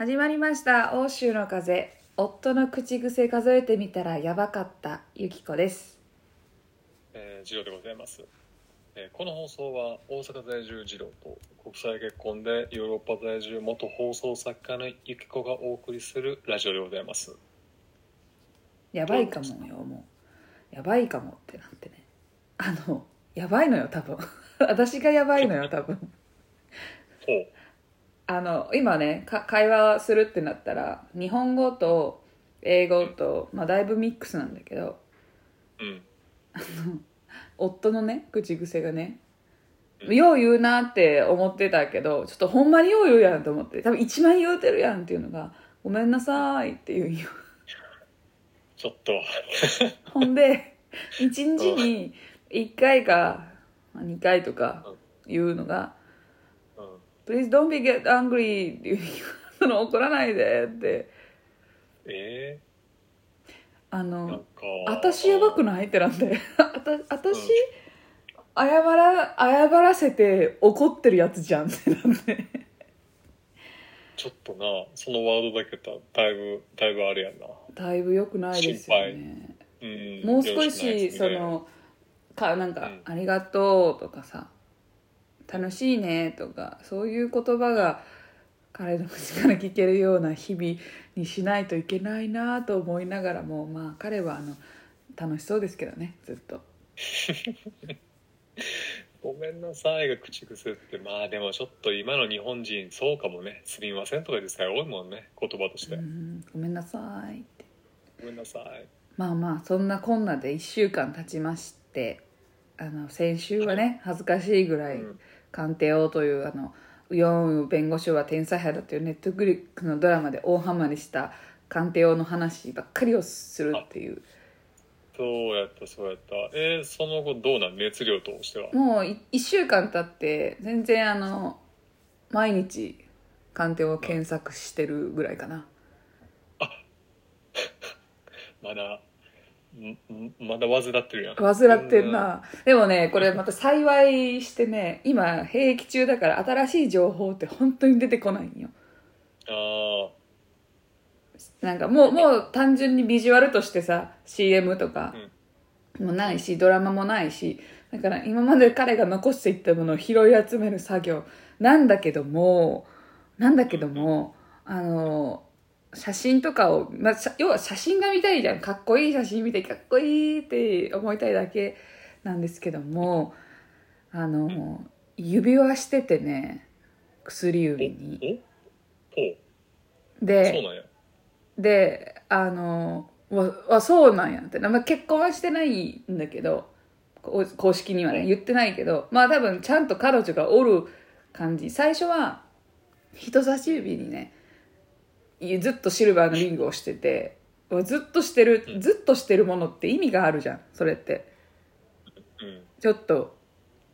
始まりました。欧州の風。夫の口癖数えてみたらやばかった。ゆきこです。えー、ジローでございます、えーこの放送は大阪在住ジローと国際結婚でヨーロッパ在住元放送作家のゆきこがお送りするラジオでございます。やばいかもよもう。やばいかもってなってね。あのやばいのよ多分。私がやばいのよ多分。ほうあの今ねか会話するってなったら日本語と英語と、まあ、だいぶミックスなんだけどうん。夫のね口癖がねよう言うなって思ってたけどちょっとほんまによう言うやんと思って多分一番言うてるやんっていうのが「ごめんなさい」っていうちょっと。ほんで一日に1回か2回とか言うのがうん「Please don't be get angry」っていうその怒らないでって。えあー、なんのか私やばくない？ってなん。であた私謝ら謝らせて怒ってるやつじゃんってなんでちょっとなそのワードだけだだいぶだいぶあれやんな。だいぶ良くないですよね。うん。もう少しねそのかなんか、うん。ありがとう」とかさ「楽しいね」とかそういう言葉が彼の口から聞けるような日々にしないといけないなと思いながらもまあ彼はあの楽しそうですけどねずっと。ごめんなさいが口癖ってまあでもちょっと今の日本人そうかもね。すみませんとかでさえ多いもんね言葉として、うんごめんなさいって。ごめんなさい。まあまあそんなこんなで1週間経ちましてあの先週はね恥ずかしいぐらいうん「鑑定王」というあのウヨンウ弁護士は天才派だというネットフリックスのドラマで大ハマりした鑑定王の話ばっかりをするっていう。そうやったそうやった。えー、その後どうなん熱量としては？もう1週間経って全然あの毎日鑑定を検索してるぐらいかな。まだまだ患ってるやん。患ってんな。でもねこれまた幸いしてね今兵役中だから新しい情報って本当に出てこないんよ。あなんかもうもう単純にビジュアルとしてさ CM とかもないし、ドラマもないしだから今まで彼が残していったものを拾い集める作業。なんだけどもなんだけどもあの写真とかを、まあ、要は写真が見たいじゃん。かっこいい写真見てかっこいいって思いたいだけなんですけどもあの指輪しててね薬指に。でそうなんや。であのわわそうなんやって、まあ、結婚はしてないんだけど公式にはね言ってないけどまあ多分ちゃんと彼女がおる感じ。最初は人差し指にねいずっとシルバーのリングをしててわずっとしてるずっとしてるものって意味があるじゃんそれって。うん。ちょっと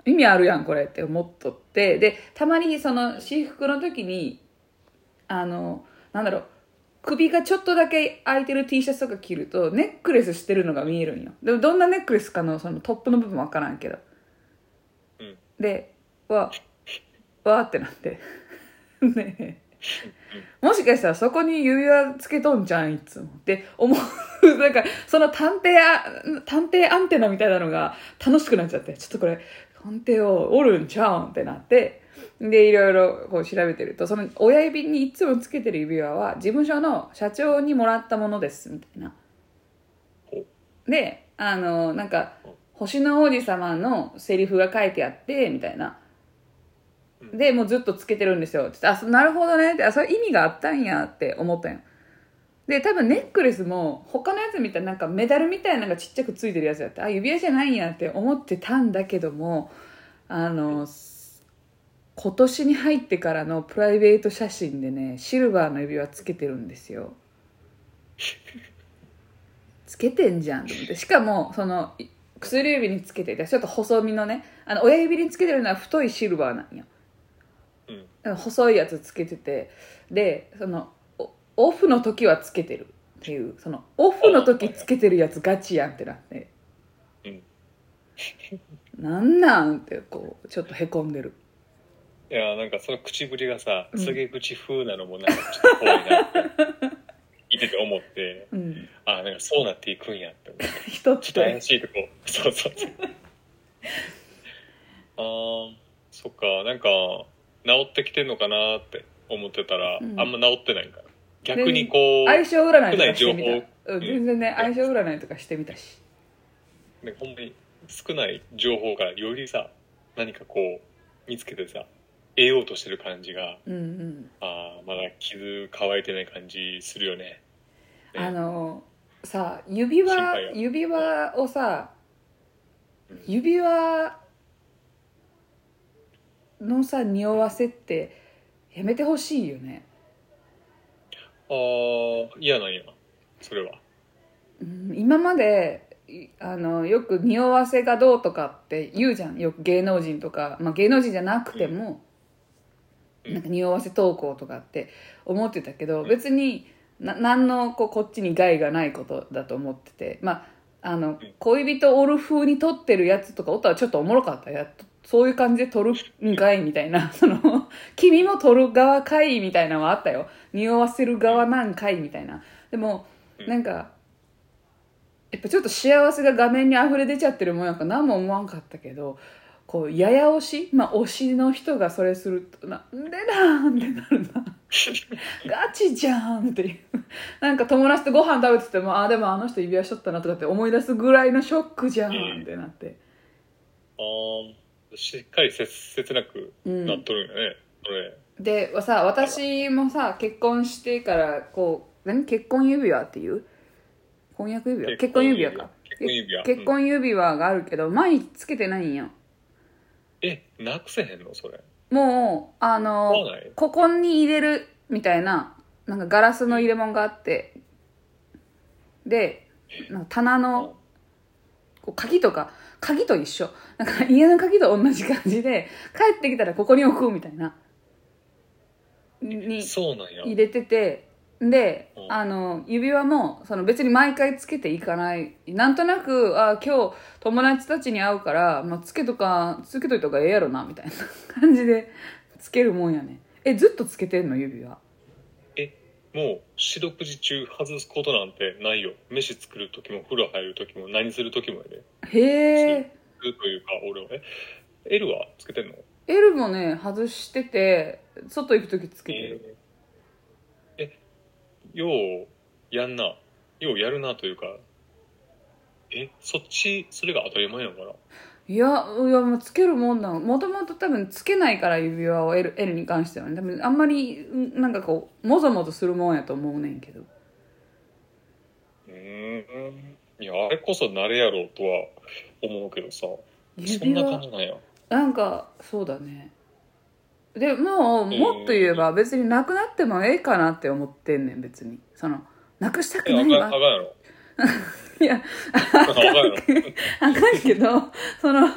意味あるやんこれって思っとって。でたまにその私服の時にあのなんだろう首がちょっとだけ開いてる T シャツとか着るとネックレスしてるのが見えるんよ。でもどんなネックレスかのそのトップの部分わからんけど。うん。でわわーってなって。ねえもしかしたらそこに指輪つけとんじゃんいつもって思う。なんかその探偵あ探偵アンテナみたいなのが楽しくなっちゃってちょっとこれ探偵をおるんちゃうんってなってでいろいろこう調べてるとその親指にいつもつけてる指輪は事務所の社長にもらったものですみたいな。であのなんか星の王子様のセリフが書いてあってみたいな。でもうずっとつけてるんですよ。って言ってあなるほどね。ってあそれ意味があったんやって思ったん。よで多分ネックレスも他のやつみたいなんかメダルみたいなのがちっちゃくついてるやつやってあ指輪じゃないんやって思ってたんだけどもあの今年に入ってからのプライベート写真でねシルバーの指輪つけてるんですよ。つけてんじゃんと思って。しかもその薬指につけててちょっと細身のねあの親指につけてるのは太いシルバーなんよ。うん。細いやつつけててでそのおオフの時はつけてるっていうそのオフの時つけてるやつガチやんってなって。うん。なんなんってこうちょっとへこんでる。いやなんかその口ぶりがさうん。告げ口風なのもなんかちょっと怖いなって 見てて思って。うん。あなんかそうなっていくんやって思って。人っちょっと怪てしいとこ。そうそうそう。あーそっかなんか治ってきてんのかなって思ってたら、うん。あんま治ってないから。逆にこう、相性占いとかしてみた、うん、全然ね相性占いとかしてみたし。ね、ほんまに少ない情報がよりさ何かこう見つけてさ得ようとしてる感じがうんうん。あーまだ傷乾いてない感じするよね。ねあのさ指輪指輪をさうん。指輪のさ匂わせってやめてほしいよね、ああ嫌なんや。それは。うん、今までいあのよく匂わせがどうとかって言うじゃん。よく芸能人とか、まあ、芸能人じゃなくても、うん。なんか匂わせ投稿とかって思ってたけど別にな何のこうこっちに害がないことだと思ってて。まああの恋人おる風に撮ってるやつとかおったらちょっとおもろかった。やっとそういう感じで撮るんかいみたいな。その君も撮る側かいみたいなのはあったよ。匂わせる側なんかいみたいな。でもうん。なんかやっぱちょっと幸せが画面に溢れ出ちゃってるもんやから何も思わんかったけどこうやや推し？まあ推しの人がそれするとなんでなんってなるな。ガチじゃんっていう。なんか友達とご飯食べててもあでもあの人指輪しとったなとかって思い出すぐらいのショックじゃんってなって。ああしっかり切切なくうん。なっとるんやね、それ。でさ私もさ結婚してからこう何？結婚指輪っていう？婚約指輪？結婚指輪。か。結婚指輪。結婚指輪があるけど毎日つけてないんよえなくせへんのそれ。もうあのここに入れるみたいななんかガラスの入れ物があって。でなんか棚のこう鍵とか鍵と一緒。なんか家の鍵と同じ感じで帰ってきたらここに置くみたいな。に入れてて。で、うん。あの指輪もその別に毎回つけていかない。なんとなくあ今日友達たちに会うから、まあ、つけとかつけといた方がええやろなみたいな感じでつけるもんやね。えずっとつけてんの指輪？もう四六時中外すことなんてないよ。飯作る時も風呂入る時も何する時もやで。へえ。するというか俺は。え L はつけてんの？L もね外してて外行く時つけてる、えー。えようやんな。ようやるなというか。えそっちそれが当たり前なのかないやいやもうつけるもんなのもともと多分つけないから指輪を L, L に関してはね。多分あんまりんなんかこうもぞもぞするもんやと思うねんけど。うーん。いやあれこそ慣れやろうとは思うけどさ。そんな感じなんや。なんかそうだね。でもうもっと言えば別になくなってもええかなって思ってんねん別に。そのなくしたくないわ。んあかんやろ いやあかんやろあかんけどそのい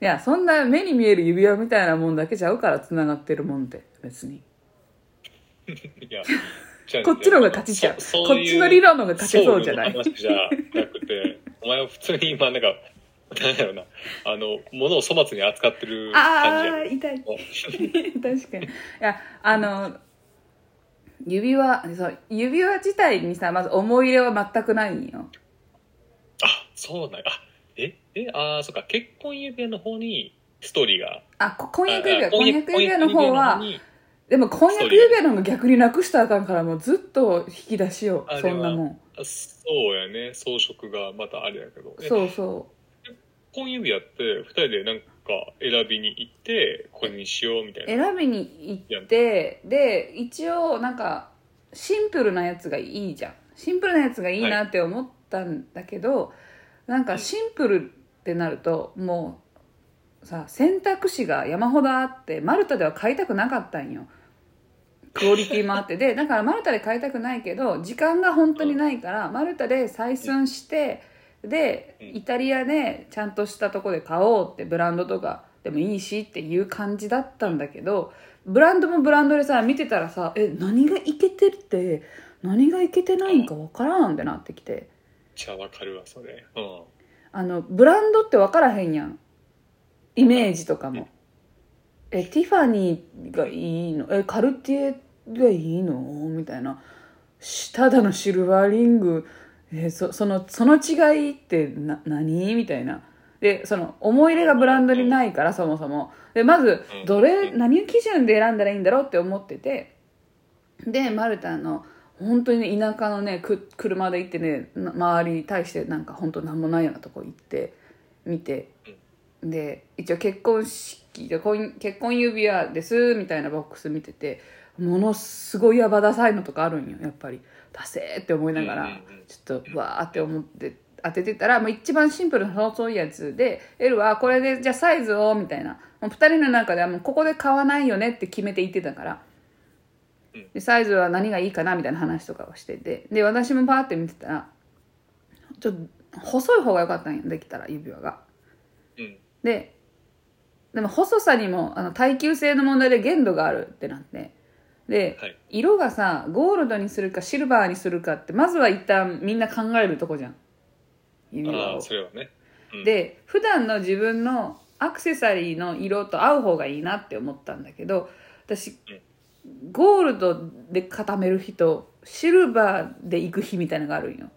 やそんな目に見える指輪みたいなもんだけちゃうからつながってるもんって別に。いやこっちの方が勝ちちゃうそこっちの理論の方が勝てそうじゃない？話じゃなくて お前は普通に今なんかなんやろなあの物を粗末に扱ってる感じや。ああ痛い。お。確かに。いやあの指輪そう指輪自体にさまず思い入れは全くないんよ。あそうなんや。あええああそっか。結婚指輪の方にストーリーが。あこ婚約指輪婚約指輪の方はに。でも婚約指輪の方が逆になくしたらあかんからもうずっと引き出しよそんなもん。あそうやね。装飾がまたあれやけど。えそうそ婚指輪って2人でなんか選びに行ってこれにしようみたいうな。選びに行ってで一応なんかシンプルなやつがいいじゃん。シンプルなやつがいいなって思ったんだけど、なんかシンプルってなるともうさ選択肢が山ほどあってマルタでは買いたくなかったんよ。クオリティもあって。でだからマルタで買いたくないけど時間が本当にないからマルタで採寸してでうん。イタリアでちゃんとしたとこで買おうってブランドとかでもいいしっていう感じだったんだけどブランドもブランドでさ見てたらさえ何がいけてるって何がいけてないんか分からんってなってきて。じゃあわかるわそれ。うん。あのブランドって分からへんやん。イメージとかも。えティファニーがいいの？えカルティエがいいの？みたいな。ただのシルバーリングえそそのその違いってな何？みたいな。でその思い入れがブランドにないからそもそも。でまずどれ何基準で選んだらいいんだろうって思ってて。でマルタの本当に田舎のねく車で行ってねな周りに対してなんか本当なんもないようなとこ行って見て。で一応結婚式で婚結婚指輪ですみたいなボックス見ててものすごいヤバダサいのとかあるんよやっぱりダセーって思いながらちょっとわーって思って当ててたらもう一番シンプルな細いやつで L はこれでじゃあサイズをみたいな。もう2人の中ではもうここで買わないよねって決めて言ってたから。でサイズは何がいいかなみたいな話とかをしてて。で私もパーって見てたらちょっと細い方が良かったんよできたら指輪が。うん。ででも細さにもあの耐久性の問題で限度があるってなってで、はい。色がさゴールドにするかシルバーにするかってまずは一旦みんな考えるとこじゃん。指輪あそれはね。うん。で普段の自分のアクセサリーの色と合う方がいいなって思ったんだけど私ゴールドで固める日とシルバーで行く日みたいなのがあるんよ。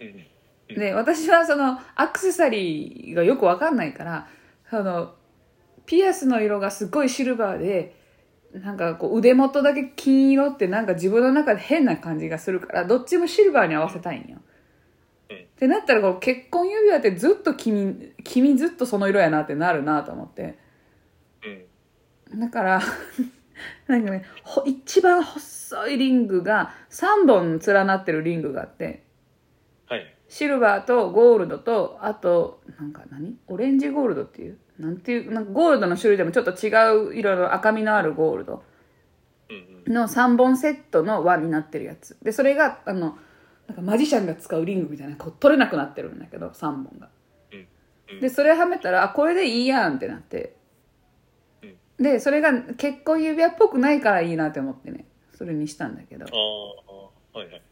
うん。で私はそのアクセサリーがよくわかんないからそのピアスの色がすごいシルバーでなんかこう腕元だけ金色ってなんか自分の中で変な感じがするからどっちもシルバーに合わせたいんよ。うん。ってなったらこう結婚指輪ってずっと君君ずっとその色やなってなるなと思って。うん。だから なんかねほ一番細いリングが3本連なってるリングがあってはい。シルバーとゴールドとあとなんか何？オレンジゴールドっていう？なんていうなんかゴールドの種類でもちょっと違う色の赤みのあるゴールド。の3本セットの輪になってるやつ。でそれがあのなんかマジシャンが使うリングみたいなこう取れなくなってるんだけど3本が。でそれはめたらあこれでいいやんってなって。うん。でそれが結婚指輪っぽくないからいいなって思ってね。それにしたんだけど。ああはいはい。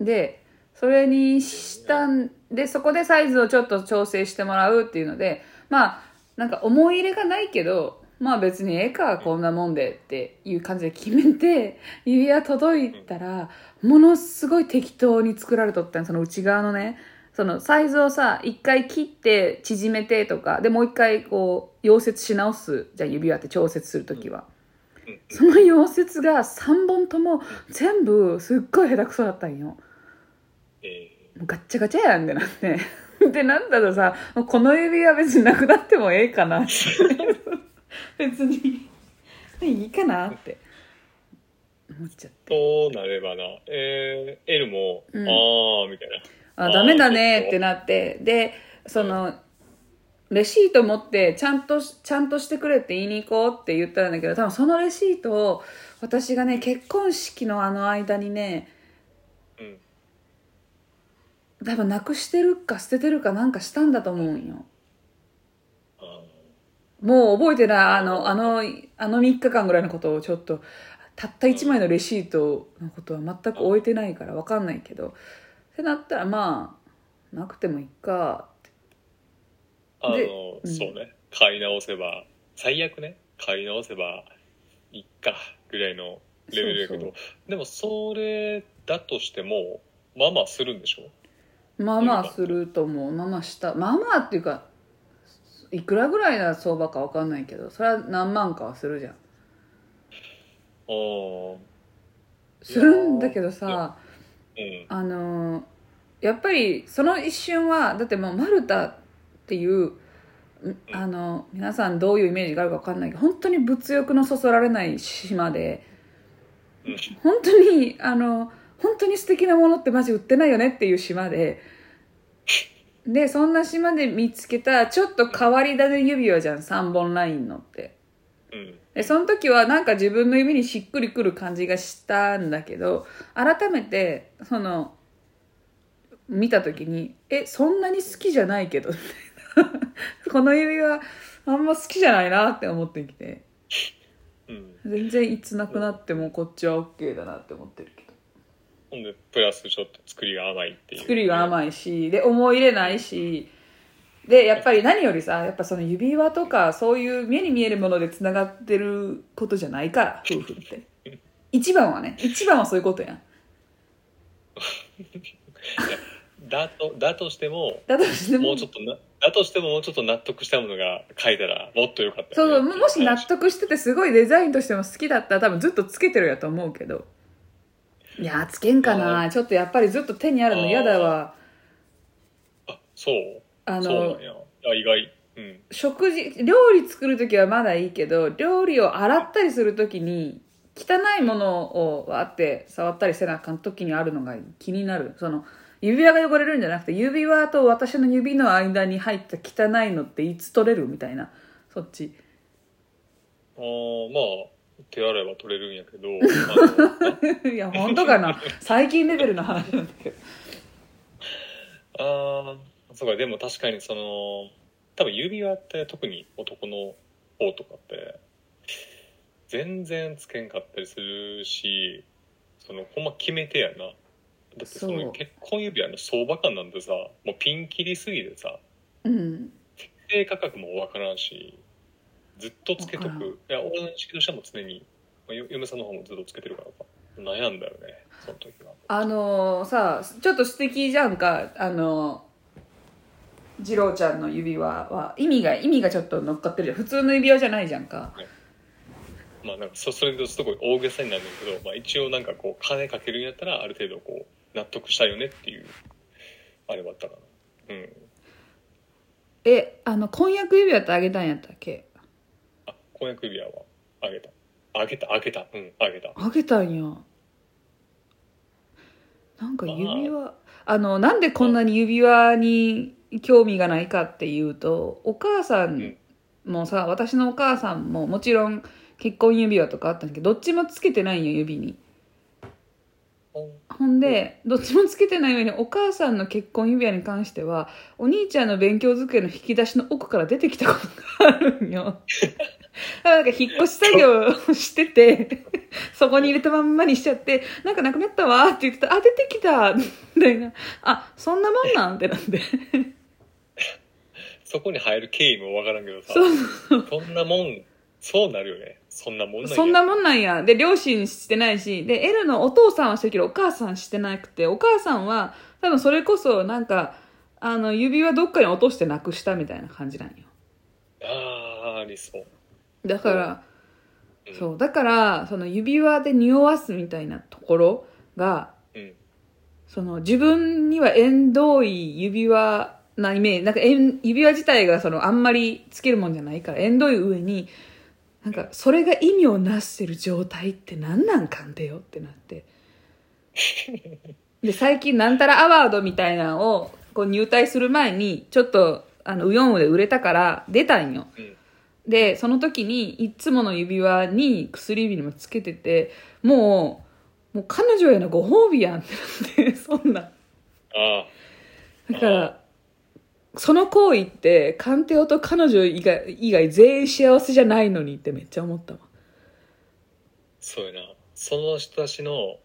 でそれにしたんでそこでサイズをちょっと調整してもらうっていうのでまあなんか思い入れがないけどまあ別にええかこんなもんでっていう感じで決めて指輪届いたらものすごい適当に作られとったんその内側のねそのサイズをさ一回切って縮めてとかでもう一回こう溶接し直す。じゃあ指輪って調節する時は、うんその溶接が3本とも全部すっごい下手くそだったんよ。え。もうガッチャガチャやんってなって でなんだろうさこの指輪別になくなってもええかな。っ て別に。いいかなって。思っちゃって。ーとなればな。えー、L も、うん。ああみたいな。あダメだねってなって。でそのレシート持ってちゃんとちゃんとしてくれって言いに行こうって言ったんだけど多分そのレシートを私がね結婚式のあの間にねうん多分なくしてるか捨ててるかなんかしたんだと思うんよ。あもう覚えてないあのあのあの3日間ぐらいのことをちょっとたった1枚のレシートのことは全く終えてないから分かんないけどってなったらまあなくてもいいかって。あのでうん。そうね。買い直せば最悪ね。買い直せばいっかぐらいのレベルやけど。そう。でもそれだとしてもまあまあするんでしょ？まあまあすると思う。まあまあした。まあまあっていうかいくらぐらいな相場か分かんないけどそれは何万かはするじゃん。ああするんだけどさうん。あのーやっぱりその一瞬はだってもうマルタっていうん。あの皆さんどういうイメージがあるか分かんないけど本当に物欲のそそられない島でうん。本当にあの本当に素敵なものってマジ売ってないよねっていう島で。でそんな島で見つけたちょっと変わり種指輪じゃん3本ラインのって。うん。でその時はなんか自分の指にしっくりくる感じがしたんだけど改めてその見た時にえそんなに好きじゃないけど この指輪あんま好きじゃないなって思ってきて。うん。全然いつなくなってもこっちは OK だなって思ってるけどプラスちょっと作りが甘いっていう。作りが甘いしで思い入れないしでやっぱり何よりさやっぱその指輪とかそういう目に見えるものでつながってることじゃないから夫婦って。一番はね一番はそういうことやん。だとだとしてもだとしても。もうちょっとなだとしてももうちょっと納得したものが書いたらもっとよかったねそうもし納得しててすごいデザインとしても好きだったら多分ずっとつけてるやと思うけどいやつけんかな。ちょっとやっぱりずっと手にあるの嫌だわ。あそう？あそうなのんや。あ意外。うん。食事料理作る時はまだいいけど料理を洗ったりする時に汚いものをわーって触ったりせなあかん時にあるのが気になる。その指輪が汚れるんじゃなくて指輪と私の指の間に入った汚いのっていつ取れるみたいな。そっち。あーまあ手洗えば取れるんやけど いや本当かな？最近レベルの話なんだけど。あーそうかでも確かにその多分指輪って特に男の方とかって全然つけんかったりするしそのほんま決め手やな。だってその結婚指輪の相場感なんてさもうピンキリすぎてさうん。低価格もわからんしずっとつけとく。いや俺の認識としてはもう常に、まあ、よ嫁さんの方もずっとつけてるからさ悩んだよねその時は。あのーさちょっと素敵じゃんか。あのー次郎ちゃんの指輪は意味が意味がちょっと乗っかってるじゃん。普通の指輪じゃないじゃんか。まあなんかそそれですごい大げさになるんだけど、まあ、一応なんかこう金かけるんやったらある程度こう納得したよねっていうあれはあったかな。うん。えあの婚約指輪ってあげたんやったっけ？あ婚約指輪はあげた。あげたあげた。うんあげた。あげたんや。なんか指輪あ。のなんでこんなに指輪に興味がないかっていうとお母さんもさ私のお母さんももちろん結婚指輪とかあったんだけどどっちもつけてないんよ指に。うんほんで、どっちもつけてない上に、お母さんの結婚指輪に関しては、お兄ちゃんの勉強机の引き出しの奥から出てきたことがあるんよ。なんか引っ越し作業をしてて、そこに入れたまんまにしちゃって、なんかなくなったわって言ってたら、あ、出てきたみたいな。あ、そんなもんなんってなって。そこに入る経緯もわからんけどさそうそんなもんそうなるよねそんなもんなんやそんなもんなんや。で、両親してないし、で、エルのお父さんはしてるけど、お母さんしてなくて、お母さんは、多分それこそ、なんか、あの、指輪どっかに落としてなくしたみたいな感じなんよ。ああありそうだから、うんそう、だから、その指輪で匂わすみたいなところが、うんその自分には縁遠い指輪なイメージ、なんか縁指輪自体がそのあんまりつけるもんじゃないから、縁遠い上に、なんかそれが意味をなしてる状態って何なんかんでよってなって。で、最近なんたらアワードみたいなのをこう入隊する前に、ちょっとあの、ウヨンウで売れたから出たんよ。うんで、その時に、いつもの指輪に薬指にもつけてて、もう、もう彼女へのご褒美やんってなって、そんな。ああ。だから、その行為って、カンテオと彼女以外以外全員幸せじゃないのにってめっちゃ思ったわ。そうやな。その人たちの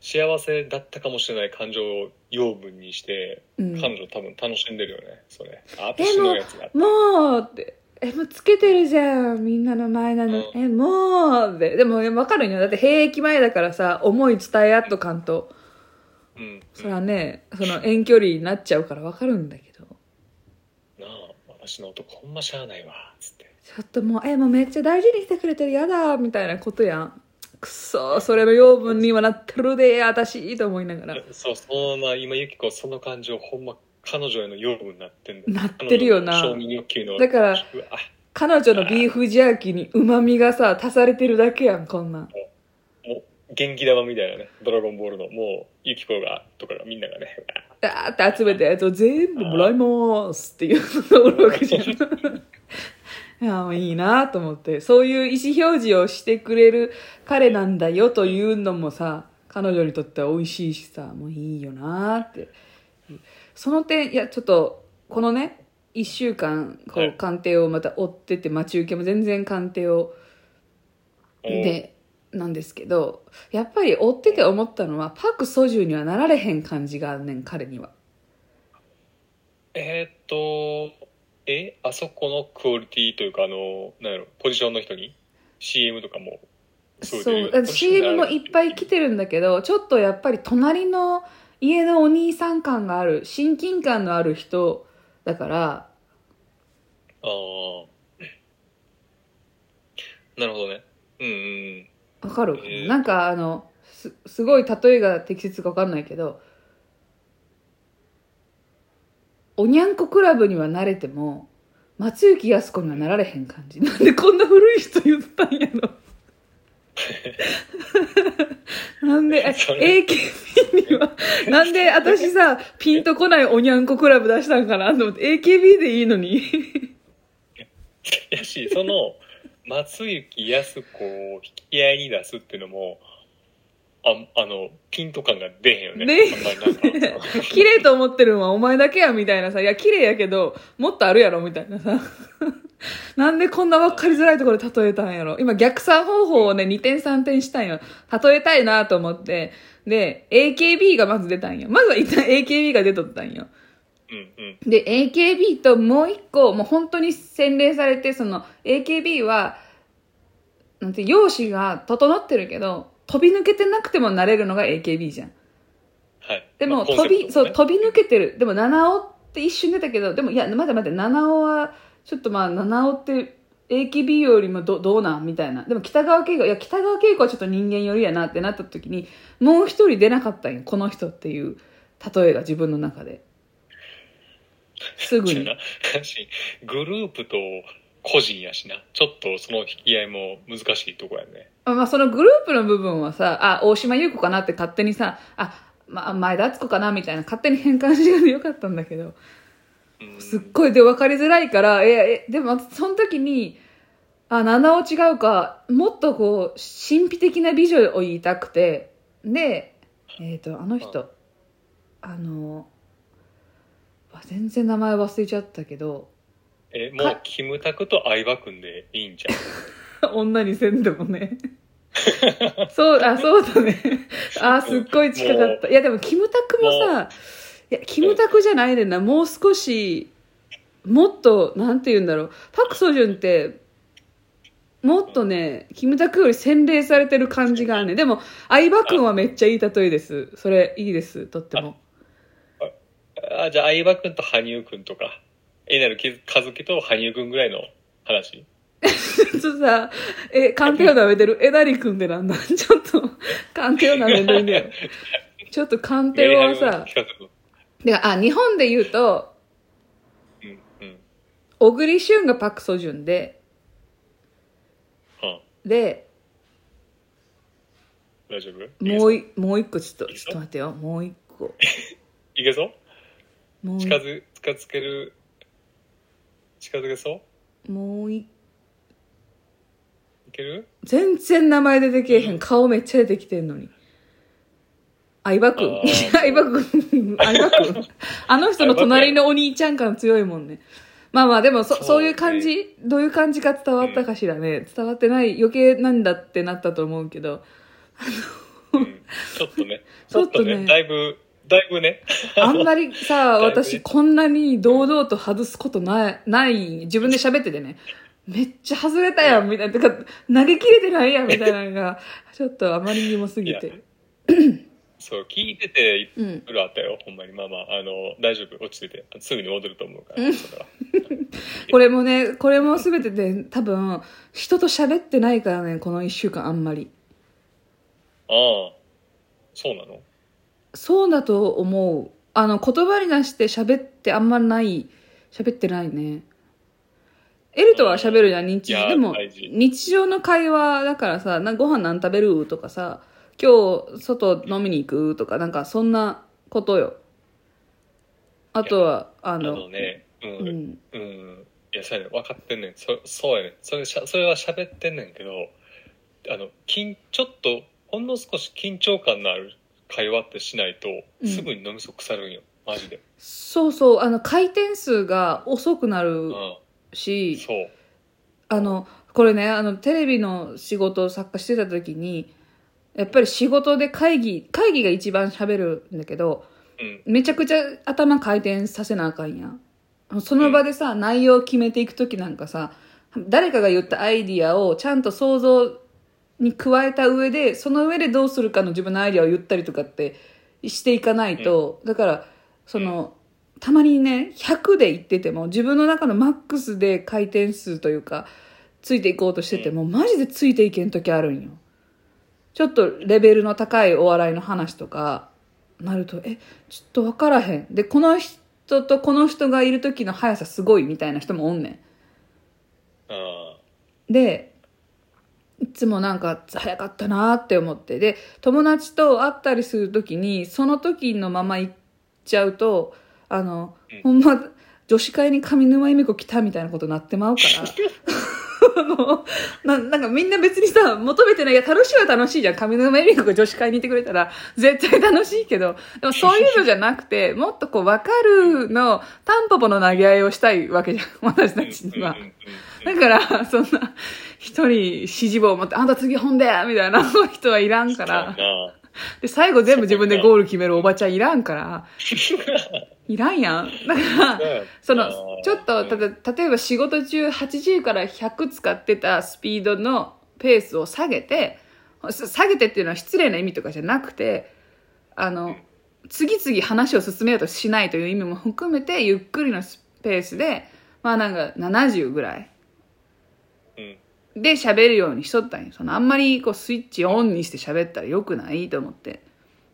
幸せだったかもしれない感情を養分にして、うん。彼女多分楽しんでるよねそれ。あ私のやつがもうって、え、もうつけてるじゃん、みんなの前なのえ、もう。でも、わかるんよ。だって、兵役前だからさ、思い伝え合っとかんと。うんそれはね、その遠距離になっちゃうからわかるんだけど。なあ私の男ほんましゃあないわつってちょっともう、え、もうめっちゃ大事にしてくれてる、やだ、みたいなことやん。くそそれの養分にはなってるで、私、と思いながら。そうそのまま今ゆき子その感情ほんま彼女への養分になってんだよなってるよな承認欲求のだから彼女のビーフジャーキーに旨味がさ、足されてるだけやん、こんなん。もう元気玉みたいなねドラゴンボールのもうゆき子がとかがみんながねダーって集めたやつを全部もらいますっていうのがおるわけじゃん。いや、いいなと思って。そういう意思表示をしてくれる彼なんだよというのもさ、彼女にとっては美味しいしさ、もういいよなって。その点、いや、ちょっと、このね、一週間、こう、はい鑑定をまた追ってて、待ち受けも全然鑑定をうん。で、なんですけど、やっぱり追ってて思ったのは、パク・ソジュにはなられへん感じがあんねん、彼には。えーっとえ？あそこのクオリティというかあのなんやろポジションの人に？CM とかもそうね CM もいっぱい来てるんだけどちょっとやっぱり隣の家のお兄さん感がある親近感のある人だからああなるほどね。うんうんわかる、えー。なんかあのすすごい例えが適切かわかんないけどおにゃんこクラブには慣れても松雪泰子にはなられへん感じ。なんでこんな古い人言ったんやろ。なんでえそれ AKB に はなんで私さピンとこないおにゃんこクラブ出したんかなと思って AKB でいいのに。やしその松雪泰子を引き合いに出すっていうのもああのピント感が出へんよね。出へんあんまりなんか。綺麗と思ってるのはお前だけやみたいなさ。いや綺麗やけどもっとあるやろみたいなさ なんでこんな分かりづらいところで例えたんやろ。今逆算方法をね2点3点したんよ。例えたいなと思って。で AKB がまず出たんよ。まずは一旦 AKB が出とったんよ。うんうん。で AKB ともう一個もう本当に洗練されてその AKB はなんて容姿が整ってるけど飛び抜けてなくてもなれるのが AKB じゃん。はい。でも、まあコン飛び、そう、飛び抜けてる。でも、七尾って一瞬出たけど、でも、いや、待て待て、七尾は、ちょっとまあ、七尾って AKB よりもどどうなん？みたいな。でも、北川景子、いや、北川景子はちょっと人間寄りやなってなった時に、もう一人出なかったんよ。この人っていう例えが自分の中で。すぐに。グループと個人やしなちょっとその引き合いも難しいとこやねまあ、そのグループの部分はさ、あ、大島優子かなって勝手にさ、あ、まあ、前田敦子かなみたいな勝手に変換しでよかったんだけど。うんすっごいで分かりづらいから、え、え、でも、その時に、あ、七尾違うか、もっとこう、神秘的な美女を言いたくて、で、えっ、と、あの人、あの、わ全然名前忘れちゃったけど、えもうキムタクと相葉君でいいんじゃん 女にせんでもね。そう、あ、そうだね。あ、すっごい近かった。いや、でも、キムタクもさ、いや、キムタクじゃないねんな。もう少し、もっと、なんて言うんだろう。パクソジュンって、もっとね、キムタクより洗練されてる感じがあるね。でも、相葉君はめっちゃいい例えです。それ、いいです。とっても。あじゃあ相葉君と羽生君とかえなる和樹と羽生君ぐらいの話？ちょっとさ、え、鑑定を舐めてる？えなり君ってなんだ？ちょっと、鑑定を舐めてるんだよ。ちょっと鑑定はさ、であ、日本で言うと、うんうん小栗旬がパクソジュンで、はで、あ大丈夫？もういいもう一個ちょっと、ちょっと待ってよ。もう一個。いけそう？もう近づ近づける？近づけそう？もうい。いける？全然名前出てけえへん。顔めっちゃ出てきてんのに。相葉くんあー。相葉くん相葉くん あの人の隣のお兄ちゃん感強いもんね。まあまあでもそ、そういう感じ？どういう感じか伝わったかしらね。伝わってない余計なんだってなったと思うけど。うん。ちょっとね。ちょっとね。だいぶだいぶね。あんまりさ、私こんなに堂々と外すことない、ない、自分で喋っててね。めっちゃ外れたやん、みたいな。てか、投げ切れてないやん、みたいなのが、ちょっとあまりにも過ぎて。そう聞いてていうん。ろいろあったよほんまにまあまああの大丈夫落ち着いてすぐに戻ると思うからそれは これもね、これも全てで、多分、人と喋ってないからね、この一週間あんまり。ああそうなの？そうだと思う。あの、言葉に出して喋ってあんまない、喋ってないね。エルとは喋るじゃん、日いや常。でも大事、日常の会話だからさ、なご飯何食べる？とかさ、今日外飲みに行くとか、なんかそんなことよ。あとは、ああの、のねううん。ん。うんいやそうやね分かってんねんそそうやねん。それしゃそれは喋ってんねんけどあの緊ちょっとほんの少し緊張感のある会話ってしないとうん。すぐに脳みそ腐るんよ、マジで。そうそう、あの、回転数が遅くなるうん。し、そう。あの、これね、あの、テレビの仕事を作家してた時に、やっぱり仕事で会議、会議が一番喋るんだけど、うん。めちゃくちゃ頭回転させなあかんやん。その場でさ、内容を決めていく時なんかさ誰かが言ったアイディアをちゃんと想像に加えた上でその上でどうするかの自分のアイディアを言ったりとかってしていかないと、だからそのたまにね100で言ってても自分の中のマックスで回転数というかついていこうとしててもマジでついていけん時あるんよちょっとレベルの高いお笑いの話とかなるとえちょっと分からへん。でこの人とこの人がいる時の速さすごいみたいな人もおんねん。でいつもなんか早かったなって思って。で友達と会ったりする時にその時のまま行っちゃうとあの、ほんま女子会に上沼恵美子来たみたいなことになってまうから あのななんかみんな別にさ求めてないいや楽しいは楽しいじゃん上沼恵美子が女子会にいてくれたら絶対楽しいけどでもそういうのじゃなくてもっとこう分かるのタンポポの投げ合いをしたいわけじゃん 私たちには。だから、そんな、一人指示棒を持って、あんた次本でみたいな人はいらんから。なで、最後全部自分でゴール決めるおばちゃんいらんから。いらんやん。だから、その、ちょっと、ただ、例えば仕事中80から100使ってたスピードのペースを下げて、さ下げてっていうのは失礼な意味とかじゃなくて、あの、次々話を進めようとしないという意味も含めて、ゆっくりのペースで、まあなんか70ぐらい。うんで喋るようにしとったんよ。そのあんまりこうスイッチオンにして喋ったらよくないと思って。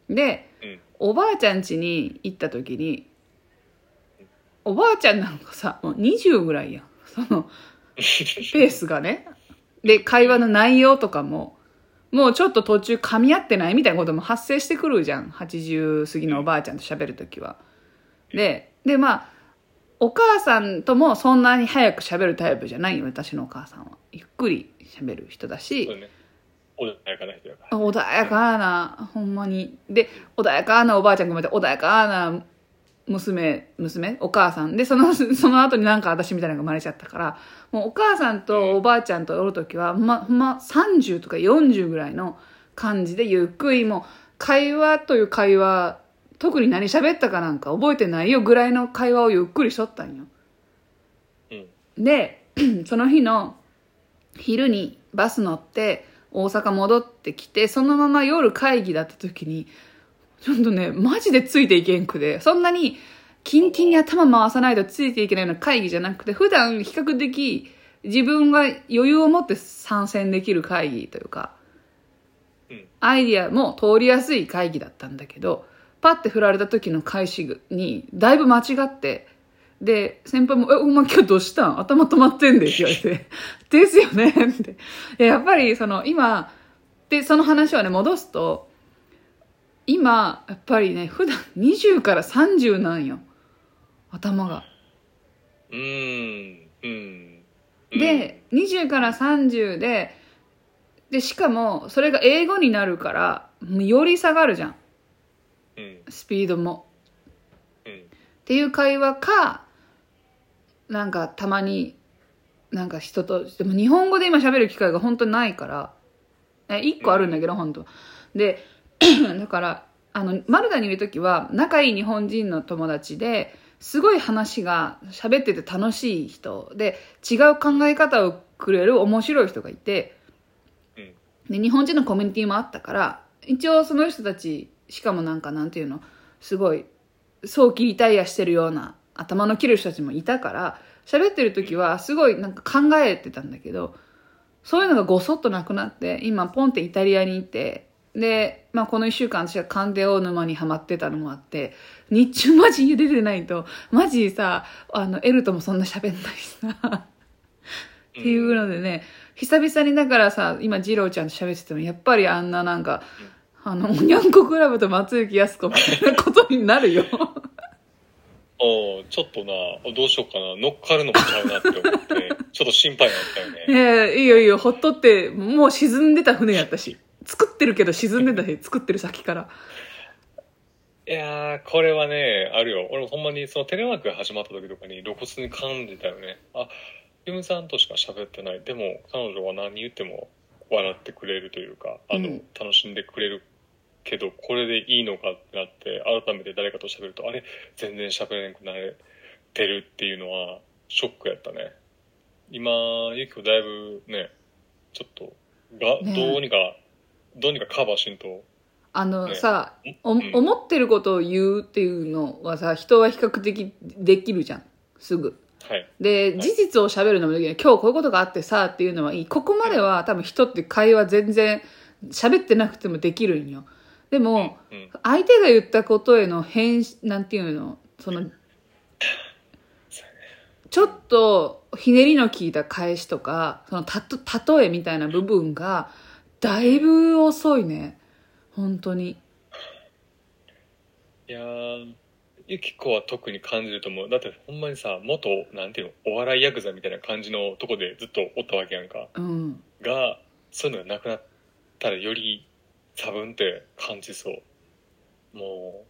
で、うんおばあちゃん家に行った時に、おばあちゃんなんかさ、もう20ぐらいやん。その、ペースがね。で、会話の内容とかも、もうちょっと途中噛み合ってないみたいなことも発生してくるじゃん。80過ぎのおばあちゃんと喋るときは。で、で、まあ、お母さんともそんなに早く喋るタイプじゃないよ、私のお母さんは。ゆっくり喋る人だしそう、ね穏やかな人やから穏やかな、ほんまに。で、穏やかなおばあちゃんがまた穏やかな娘、娘？お母さん。で、その、その後になんか私みたいなのが生まれちゃったから、もうお母さんとおばあちゃんとおるときは、ま、ほんま30とか40ぐらいの感じでゆっくりもう、会話という会話、特に何喋ったかなんか覚えてないよぐらいの会話をゆっくりしとったんよ。うんで、その日の昼にバス乗って大阪戻ってきて、そのまま夜会議だった時に、ちょっとね、マジでついていけんくで、そんなにキンキンに頭回さないとついていけないような会議じゃなくて、普段比較的自分が余裕を持って参戦できる会議というか、うんアイディアも通りやすい会議だったんだけど、パッて振られた時の開始に、だいぶ間違って、で、先輩も、え、お前今日どうしたん？頭止まってんでって言われて、ですよねって。いややっぱり、その、今、で、その話をね、戻すと、今、やっぱりね、普段20から30なんよ。頭が。うーんうんで、20から30で、で、しかも、それが英語になるから、より下がるじゃん。うん。スピードも。うん。っていう会話か、なんかたまに、なんか人と、でも日本語で今喋る機会が本当にないから、え、一個あるんだけど、本当で、だから、あの、マルタにいるときは、仲いい日本人の友達で、すごい話が喋ってて楽しい人。で、違う考え方をくれる面白い人がいて、うん。で、日本人のコミュニティもあったから、一応その人たち、しかもなんかなんていうの、すごい、早期リタイアしてるような頭の切る人たちもいたから、喋ってる時はすごいなんか考えてたんだけど、そういうのがごそっとなくなって、今ポンってイタリアにいて、で、まあこの一週間私はカンデオ沼にハマってたのもあって、日中マジ家出てないと、マジさ、あの、エルともそんな喋んないしさ、っていうのでね、久々にだからさ、今、二郎ちゃんと喋ってても、やっぱりあんななんか、あの、おにゃんこクラブと松雪靖子みたいなことになるよ。おーちょっとなどうしようかな。乗っかるのもちゃうなって思ってちょっと心配になったよね。ええいいよいいよ、ほっとって、もう沈んでた船やったし。作ってるけど沈んでたし、作ってる先から。いやーこれはねあるよ。俺もほんまにそのテレワークが始まった時とかに露骨に感じたよね。あユムさんとしか喋ってない。でも彼女は何言っても笑ってくれるというかあの、うん。楽しんでくれるけどこれでいいのかってなって改めて誰かと喋るとあれ？全然喋れなくなれてるっていうのはショックやったね。今ゆきこだいぶねちょっとが、ねどうにかどうにかカバーしんとあのね。さ、おうん。思ってることを言うっていうのはさ人は比較的できるじゃん。すぐ。はい。で事実を喋るのもできない。今日こういうことがあってさっていうのはいい。ここまでは多分人って会話全然喋ってなくてもできるんよでもうん。相手が言ったことへの返なんていうの？そのちょっとひねりの効いた返しとかそのたと例えみたいな部分がだいぶ遅いね。本当に。いやーゆきこは特に感じると思う。だってほんまにさ元なんていうの？お笑いヤクザみたいな感じのとこでずっとおったわけやんか。うん。がそういうのがなくなったらより差分って感じそう。も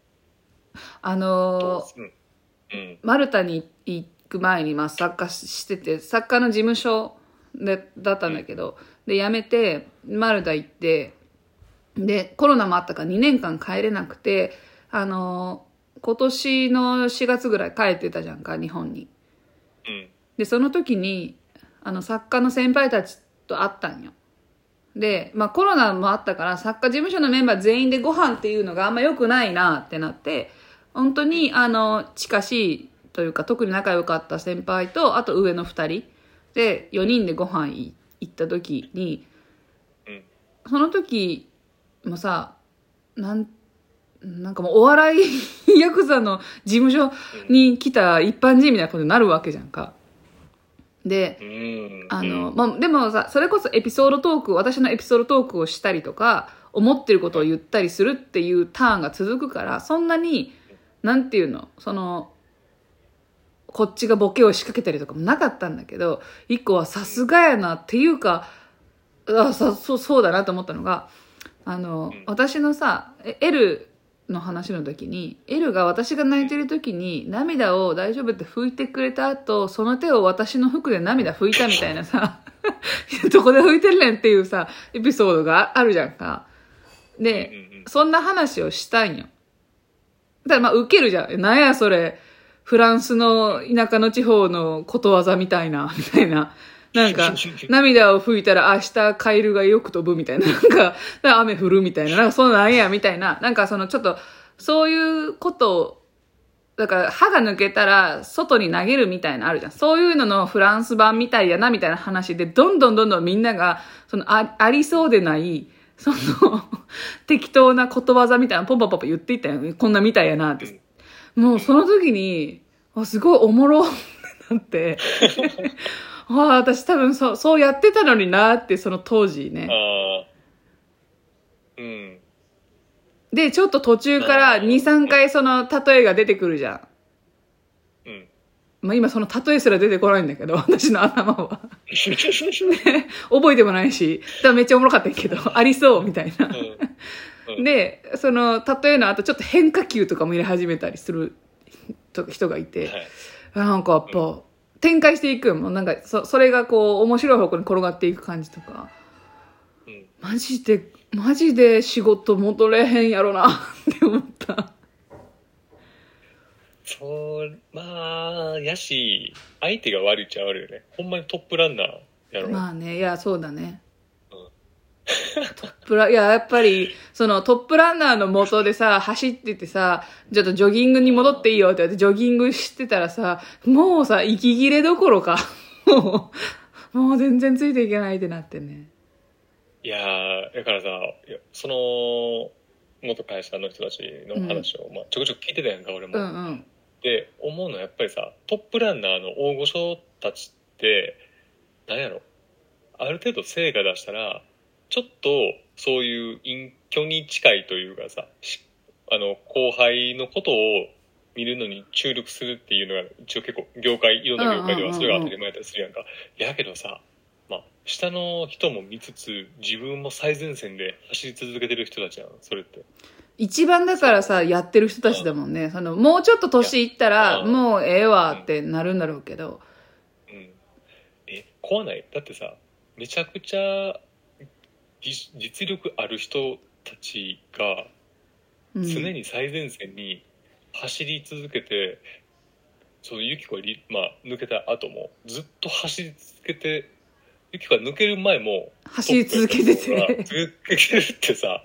あうのどううん？うん。マルタに行く前に、まあ、作家してて作家の事務所でだったんだけど、で辞めてマルタ行ってでコロナもあったから2年間帰れなくてあの今年の4月ぐらい帰ってたじゃんか日本に。うん。でその時にあの作家の先輩たちと会ったんよで、まあ、コロナもあったから作家事務所のメンバー全員でご飯っていうのがあんま良くないなってなって本当にあの近しいというか特に仲良かった先輩とあと上の2人で4人でご飯い行った時にうんその時もさなんなんかもうお笑い ヤクザの事務所に来た一般人みたいなことになるわけじゃんか。で、うん。あの、うん。まあ、でもさ、それこそエピソードトーク、私のエピソードトークをしたりとか、思ってることを言ったりするっていうターンが続くから、そんなに、なんていうの、その、こっちがボケを仕掛けたりとかもなかったんだけど、一個はさすがやなっていうか、あさそうそうだなと思ったのが、あの、うん。私のさ、え L の話の時に、L が私が泣いてる時に涙を大丈夫って拭いてくれた後、その手を私の服で涙拭いたみたいなさ、どこで拭いてるねんっていうさ、エピソードがあるじゃんか。で、そんな話をしたんよ。だからまあ、ウケるじゃん。なんやそれ、フランスの田舎の地方のことわざみたいな、みたいな。なんか、涙を拭いたら明日カエルがよく飛ぶみたいな。なんか、雨降るみたいな。なんか、そんなんや、みたいな。なんか、その、ちょっと、そういうことを、だから、歯が抜けたら、外に投げるみたいなのあるじゃん。そういうののフランス版みたいやな、みたいな話で、どんどんどんどんみんなが、その、あありそうでない、その、適当なことわざみたいな、ポンポンポンポン言っていったよ。こんなみたいやなって。もう、その時に、あすごいおもろってなって、ああ、私多分そう、そうやってたのになって、その当時ね。ああうん。で、ちょっと途中から2、3回その例えが出てくるじゃん。うん。まあ今その例えすら出てこないんだけど、私の頭は。覚えてもないし、だからめっちゃおもろかったけど、ありそうみたいな。うん。で、その例えの後ちょっと変化球とかも入れ始めたりする人人がいて、はい。なんかやっぱ、展開していくもんなんかそ、それがこう面白い方向に転がっていく感じとか。うんマジで、マジで仕事戻れへんやろな って思った。そうまあやし相手が悪いっちゃ悪いよねほんまにトップランナーやろ、まあね、いや、そうだね。うんトップラ、いや、やっぱり、そのトップランナーの元でさ、走っててさ、ちょっとジョギングに戻っていいよって言われて、ジョギングしてたらさ、もうさ、息切れどころか、もう、もう全然ついていけないってなってね。いやーだからさその元会社の人たちの話を、まあ、ちょくちょく聞いてたやんか俺も、うんうん。で思うのはやっぱりさトップランナーの大御所たちってなんやろある程度成果出したらちょっとそういう隠居に近いというかさしあの後輩のことを見るのに注力するっていうのが一応結構業界いろんな業界ではそれが当たり前だったりするやんか、やけどさまあ下の人も見つつ自分も最前線で走り続けてる人たちやんそれって。一番だからさ、やってる人たちだもんね。その、もうちょっと年いったら、うん。もうええわってなるんだろうけど。うん。え怖ない？だってさめちゃくちゃ実実力ある人たちがうん、常に最前線に走り続けて、そのユキコがり、まあ、抜けた後もずっと走り続けてユキコが抜ける前も走り続けてて。続けてるってさ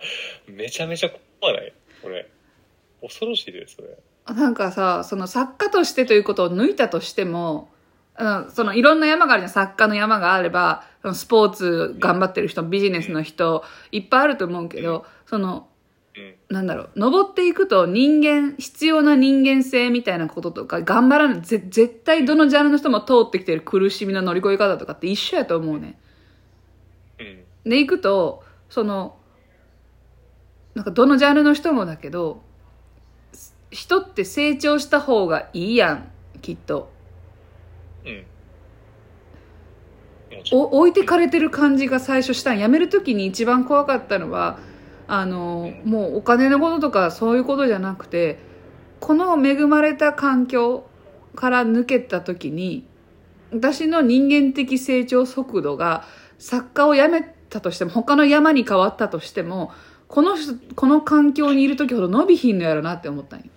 めちゃめちゃ怖ない？これ恐ろしいですそれなんかさ、その作家としてということを抜いたとしても、うん、そのいろんな山があるじゃん。作家の山があれば、スポーツ頑張ってる人、ビジネスの人、いっぱいあると思うけど、その、なんだろう、登っていくと人間、必要な人間性みたいなこととか、頑張らない、ぜ絶対どのジャンルの人も通ってきてる苦しみの乗り越え方とかって一緒やと思うね。で、行くと、その、なんかどのジャンルの人もだけど、人って成長した方がいいやん、きっと。うんもちろんお置いてかれてる感じが最初したん辞める時に一番怖かったのはあのもうお金のこととかそういうことじゃなくてこの恵まれた環境から抜けた時に私の人間的成長速度が作家を辞めたとしても他の山に変わったとしてもこの人この環境にいる時ほど伸びひんのやろなって思ったん。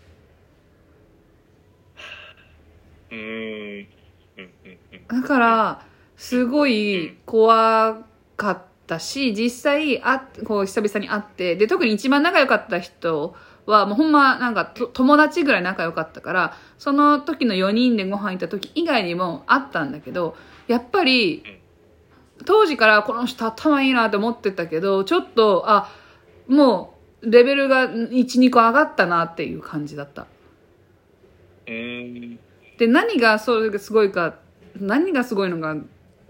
だから、すごい怖かったし、実際、あこう久々に会って、で、特に一番仲良かった人は、もうほんま、なんかと、友達ぐらい仲良かったから、その時の4人でご飯行った時以外にもあったんだけど、やっぱり、当時からこの人頭いいなと思ってたけど、ちょっと、あ、もう、レベルが1、2個上がったなっていう感じだった。で何がそれがすごいか何がすごいのかで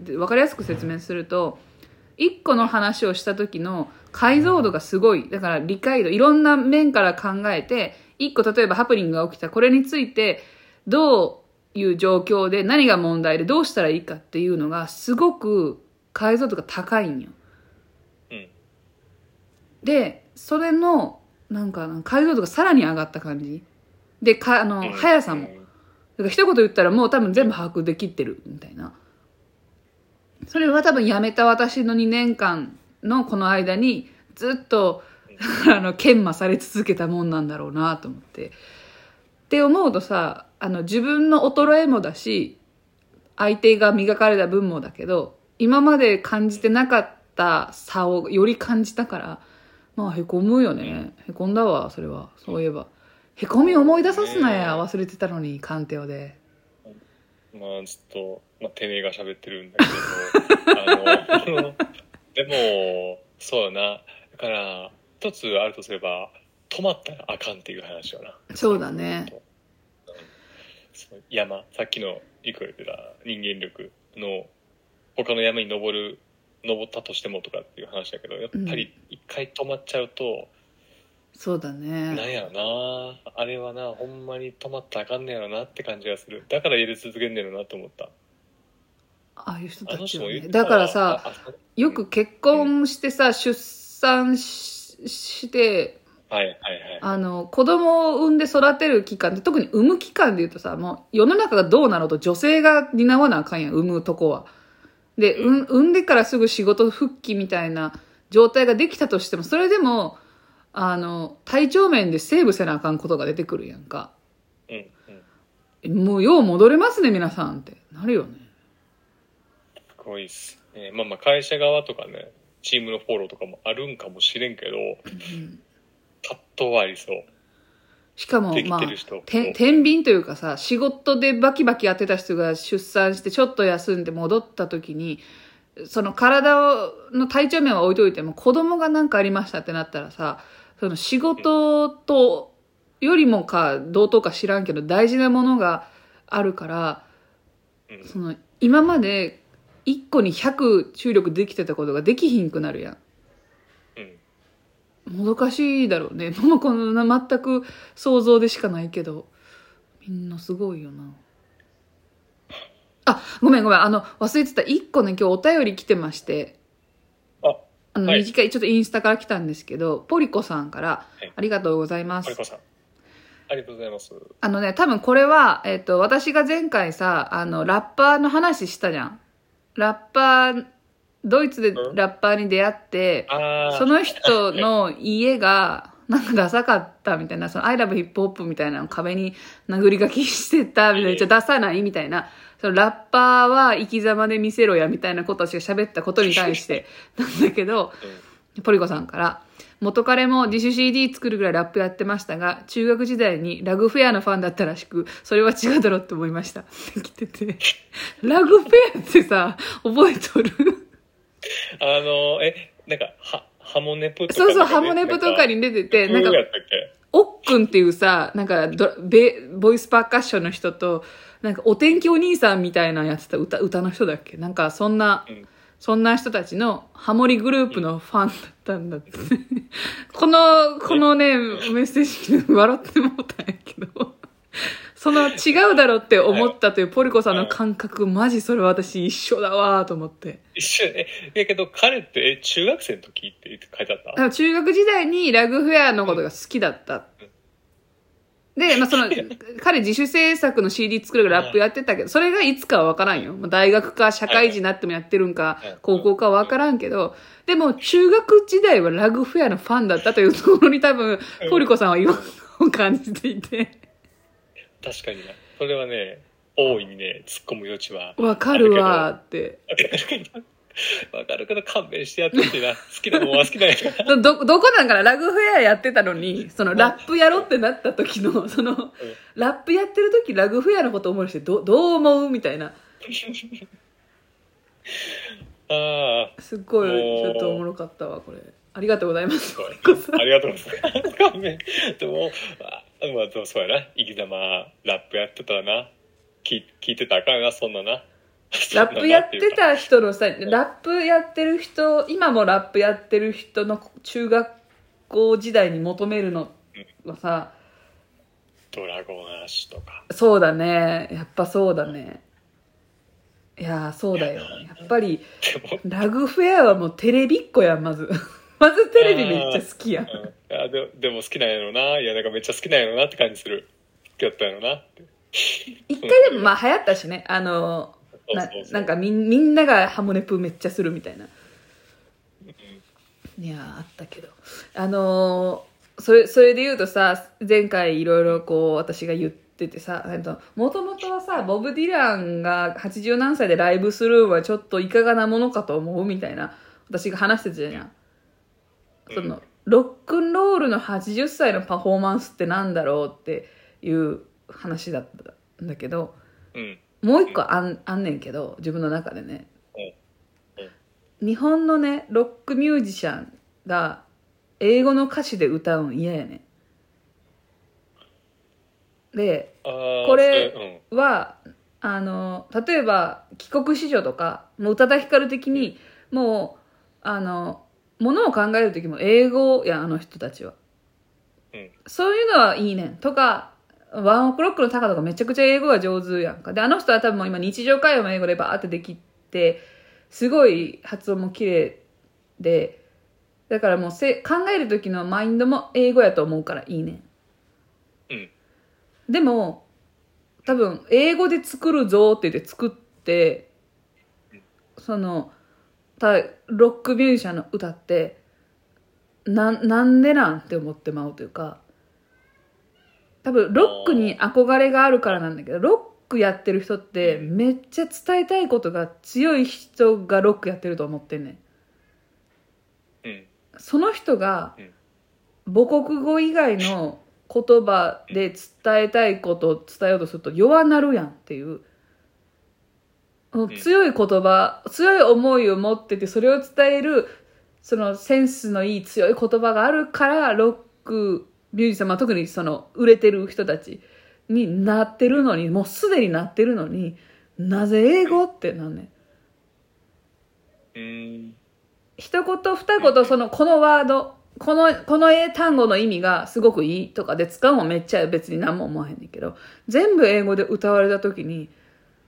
分かりやすく説明すると一個の話をした時の解像度がすごいだから理解度いろんな面から考えて一個例えばハプニングが起きた。これについてどういう状況で何が問題でどうしたらいいかっていうのがすごく解像度が高いんよ。うん。でそれのなんか解像度がさらに上がった感じ。でかあのうん。速さも。だから一言言ったらもう多分全部把握できてるみたいな。それは多分辞めた私の2年間のこの間にずっとあの研磨され続けたもんなんだろうなと思って。って思うとさ、あの自分の衰えもだし、相手が磨かれた分もだけど、今まで感じてなかった差をより感じたから、まあへこむよね。へこんだわ、それは。そういえば。へこみ思い出さすなや、忘れてたのに、鑑定をで。まあずっと、まあ、てめえが喋ってるんだけどあのでもそうやな。だから一つあるとすれば止まったらあかんっていう話よな。そうだね。山さっきのいく言ってた人間力の他の山に登る登ったとしてもとかっていう話だけどやっぱり一回止まっちゃうと、そうだなんね。やろな。あれはなほんまに止まったらあかんねやろなって感じがする。だから入れ続けんねやろなって思った。ああいう人あたちはね。だからさ、よく結婚してさ、出産しして、はいはいはい。あの、子供を産んで育てる期間で、特に産む期間で言うとさ、もう世の中がどうなろうと女性が担わなあかんやん、産むとこは。で、うん産んでからすぐ仕事復帰みたいな状態ができたとしても、それでも、あの、体調面でセーブせなあかんことが出てくるやんか。うんうんえもうよう戻れますね、皆さんって。なるよね。すごいっすねまあまあ会社側とかねチームのフォローとかもあるんかもしれんけど葛藤はありそうしかもまあて天秤というかさ、仕事でバキバキやってた人が出産してちょっと休んで戻った時に、その体をの体調面は置いといても子供が何かありましたってなったらさ、その仕事とよりもか同等か知らんけど大事なものがあるから、うんその今まで1個に100注力できてたことができひんくなるやん。うんもどかしいだろうね。もうこんな全く想像でしかないけど、みんなすごいよな。あ、ごめんごめん。あの、忘れてた。一個ね、今日お便り来てまして、ああの、はい。短い、ちょっとインスタから来たんですけど、ポリコさんからはい、ありがとうございます。マリ。コさん。ありがとうございます。あのね、多分これは、えっ、と、私が前回さ、あの、ラッパーの話したじゃん。ラッパー、ドイツでラッパーに出会って、ああその人の家が、なんかダサかったみたいな、その I love hip hop みたいなのを壁に殴り書きしてたみたいな、じゃ出さないみたいな、そのラッパーは生き様で見せろやみたいなことを喋ったことに対して なんだけど、ポリコさんから、元彼も自主 CD 作るぐらいラップやってましたが、中学時代にラグフェアのファンだったらしく、それは違うだろうって思いました。来てて、ラグフェアってさ、覚えとる？あの、え、なんか、は、ハモネプとか、そうそう、ハモネプとかに出てて、なんかどう、やったっけ？おっくんっていうさ、なんかドベ、ボイスパーカッションの人と、なんかお天気お兄さんみたいなやってた歌、歌の人だっけ？なんかそんな、そんな人たちのハモリグループのファンだったんだって。この、このね、メッセージ笑ってもうたんやけど。その違うだろうって思ったというポリコさんの感覚、マジそれ私一緒だわーと思って。一緒え、やけど彼って、え、中学生の時って書いてあった？中学時代にラグフェアのことが好きだった。で、まあ、その、彼自主制作の CD 作るからラップやってたけど、それがいつかはわからんよ。まあ大学か社会人になってもやってるんかはい、高校かはわからんけど、でも中学時代はラグフェアのファンだったというところに多分、ポリコさんは違和感を感じていて、確かにな。それはね、大いにね、突っ込む余地は。わかるわーって。わかるけど勘弁してやってほしいな。好きなもんは好きなんやから。ど、どこなんかな？ラグフェアやってたのに、そのラップやろってなった時の、その、ラップやってる時ラグフェアのこと思い出して、ど、どう思うみたいな。ああ、すっごい、ちょっとおもろかったわ、これ。ありがとうございます。ありがとうございます。勘弁。でも、あまあ、でもそうやな。生き様、ラップやってたらな。聞聞いてたらあかんな、そんなな。ラップやってた人のさ、ラップやってる人、今もラップやってる人の中学校時代に求めるのはさ、ドラゴンアッシュとか。そうだね。やっぱそうだね。いやー、そうだよ。やっぱり、ラグフェアはもうテレビっ子やん、まず。まずテレビめっちゃ好きやん。うんあででも好きなんやろな。いや、なんかめっちゃ好きなんやろなって感じする。好きだったんやろなって。一回でもまあ流行ったしね。あの、ななんかみんみんながハモネプめっちゃするみたいな。いやーあったけど。あのーそれ、それで言うとさ、前回いろいろこう私が言っててさ、もともとはさ、ボブ・ディランが80何歳でライブするんはちょっといかがなものかと思うみたいな、私が話してたじゃん。その、ロックンロールの80歳のパフォーマンスってなんだろうっていう話だったんだけど、うん。もう一個あんあんねんけど、自分の中でね。うん日本のね、ロックミュージシャンが英語の歌詞で歌うん嫌やねん。で、これは、あの、例えば、帰国子女とか、もう宇多田ヒカル的に、もう、あの、ものを考える時も英語やん、あの人たちは。うんそういうのはいいねん。とか、ワンオクロックのタカとかめちゃくちゃ英語が上手やんか。で、あの人は多分もう今日常会話も英語でバーってできて、すごい発音も綺麗で、だからもうせ考える時のマインドも英語やと思うからいいねん。うん。でも、多分、英語で作るぞって言って作って、その、たロックミュージシャンの歌って、な、なんでなんって思ってまうというか、多分、ロックに憧れがあるからなんだけど、ロックやってる人って、めっちゃ伝えたいことが強い人がロックやってると思ってんねん。うん。その人がうん母国語以外の言葉で伝えたいことを伝えようとすると弱なるやんっていう、ん強い言葉強い思いを持っててそれを伝えるそのセンスのいい強い言葉があるからロックミュージシャン、まあ、特にその売れてる人たちになってるのにもうすでになってるのになぜ英語ってなんねん。うん。一言二言そのこのワードこのこの英単語の意味がすごくいいとかで使うもめっちゃ別に何も思わへんねんけど全部英語で歌われた時に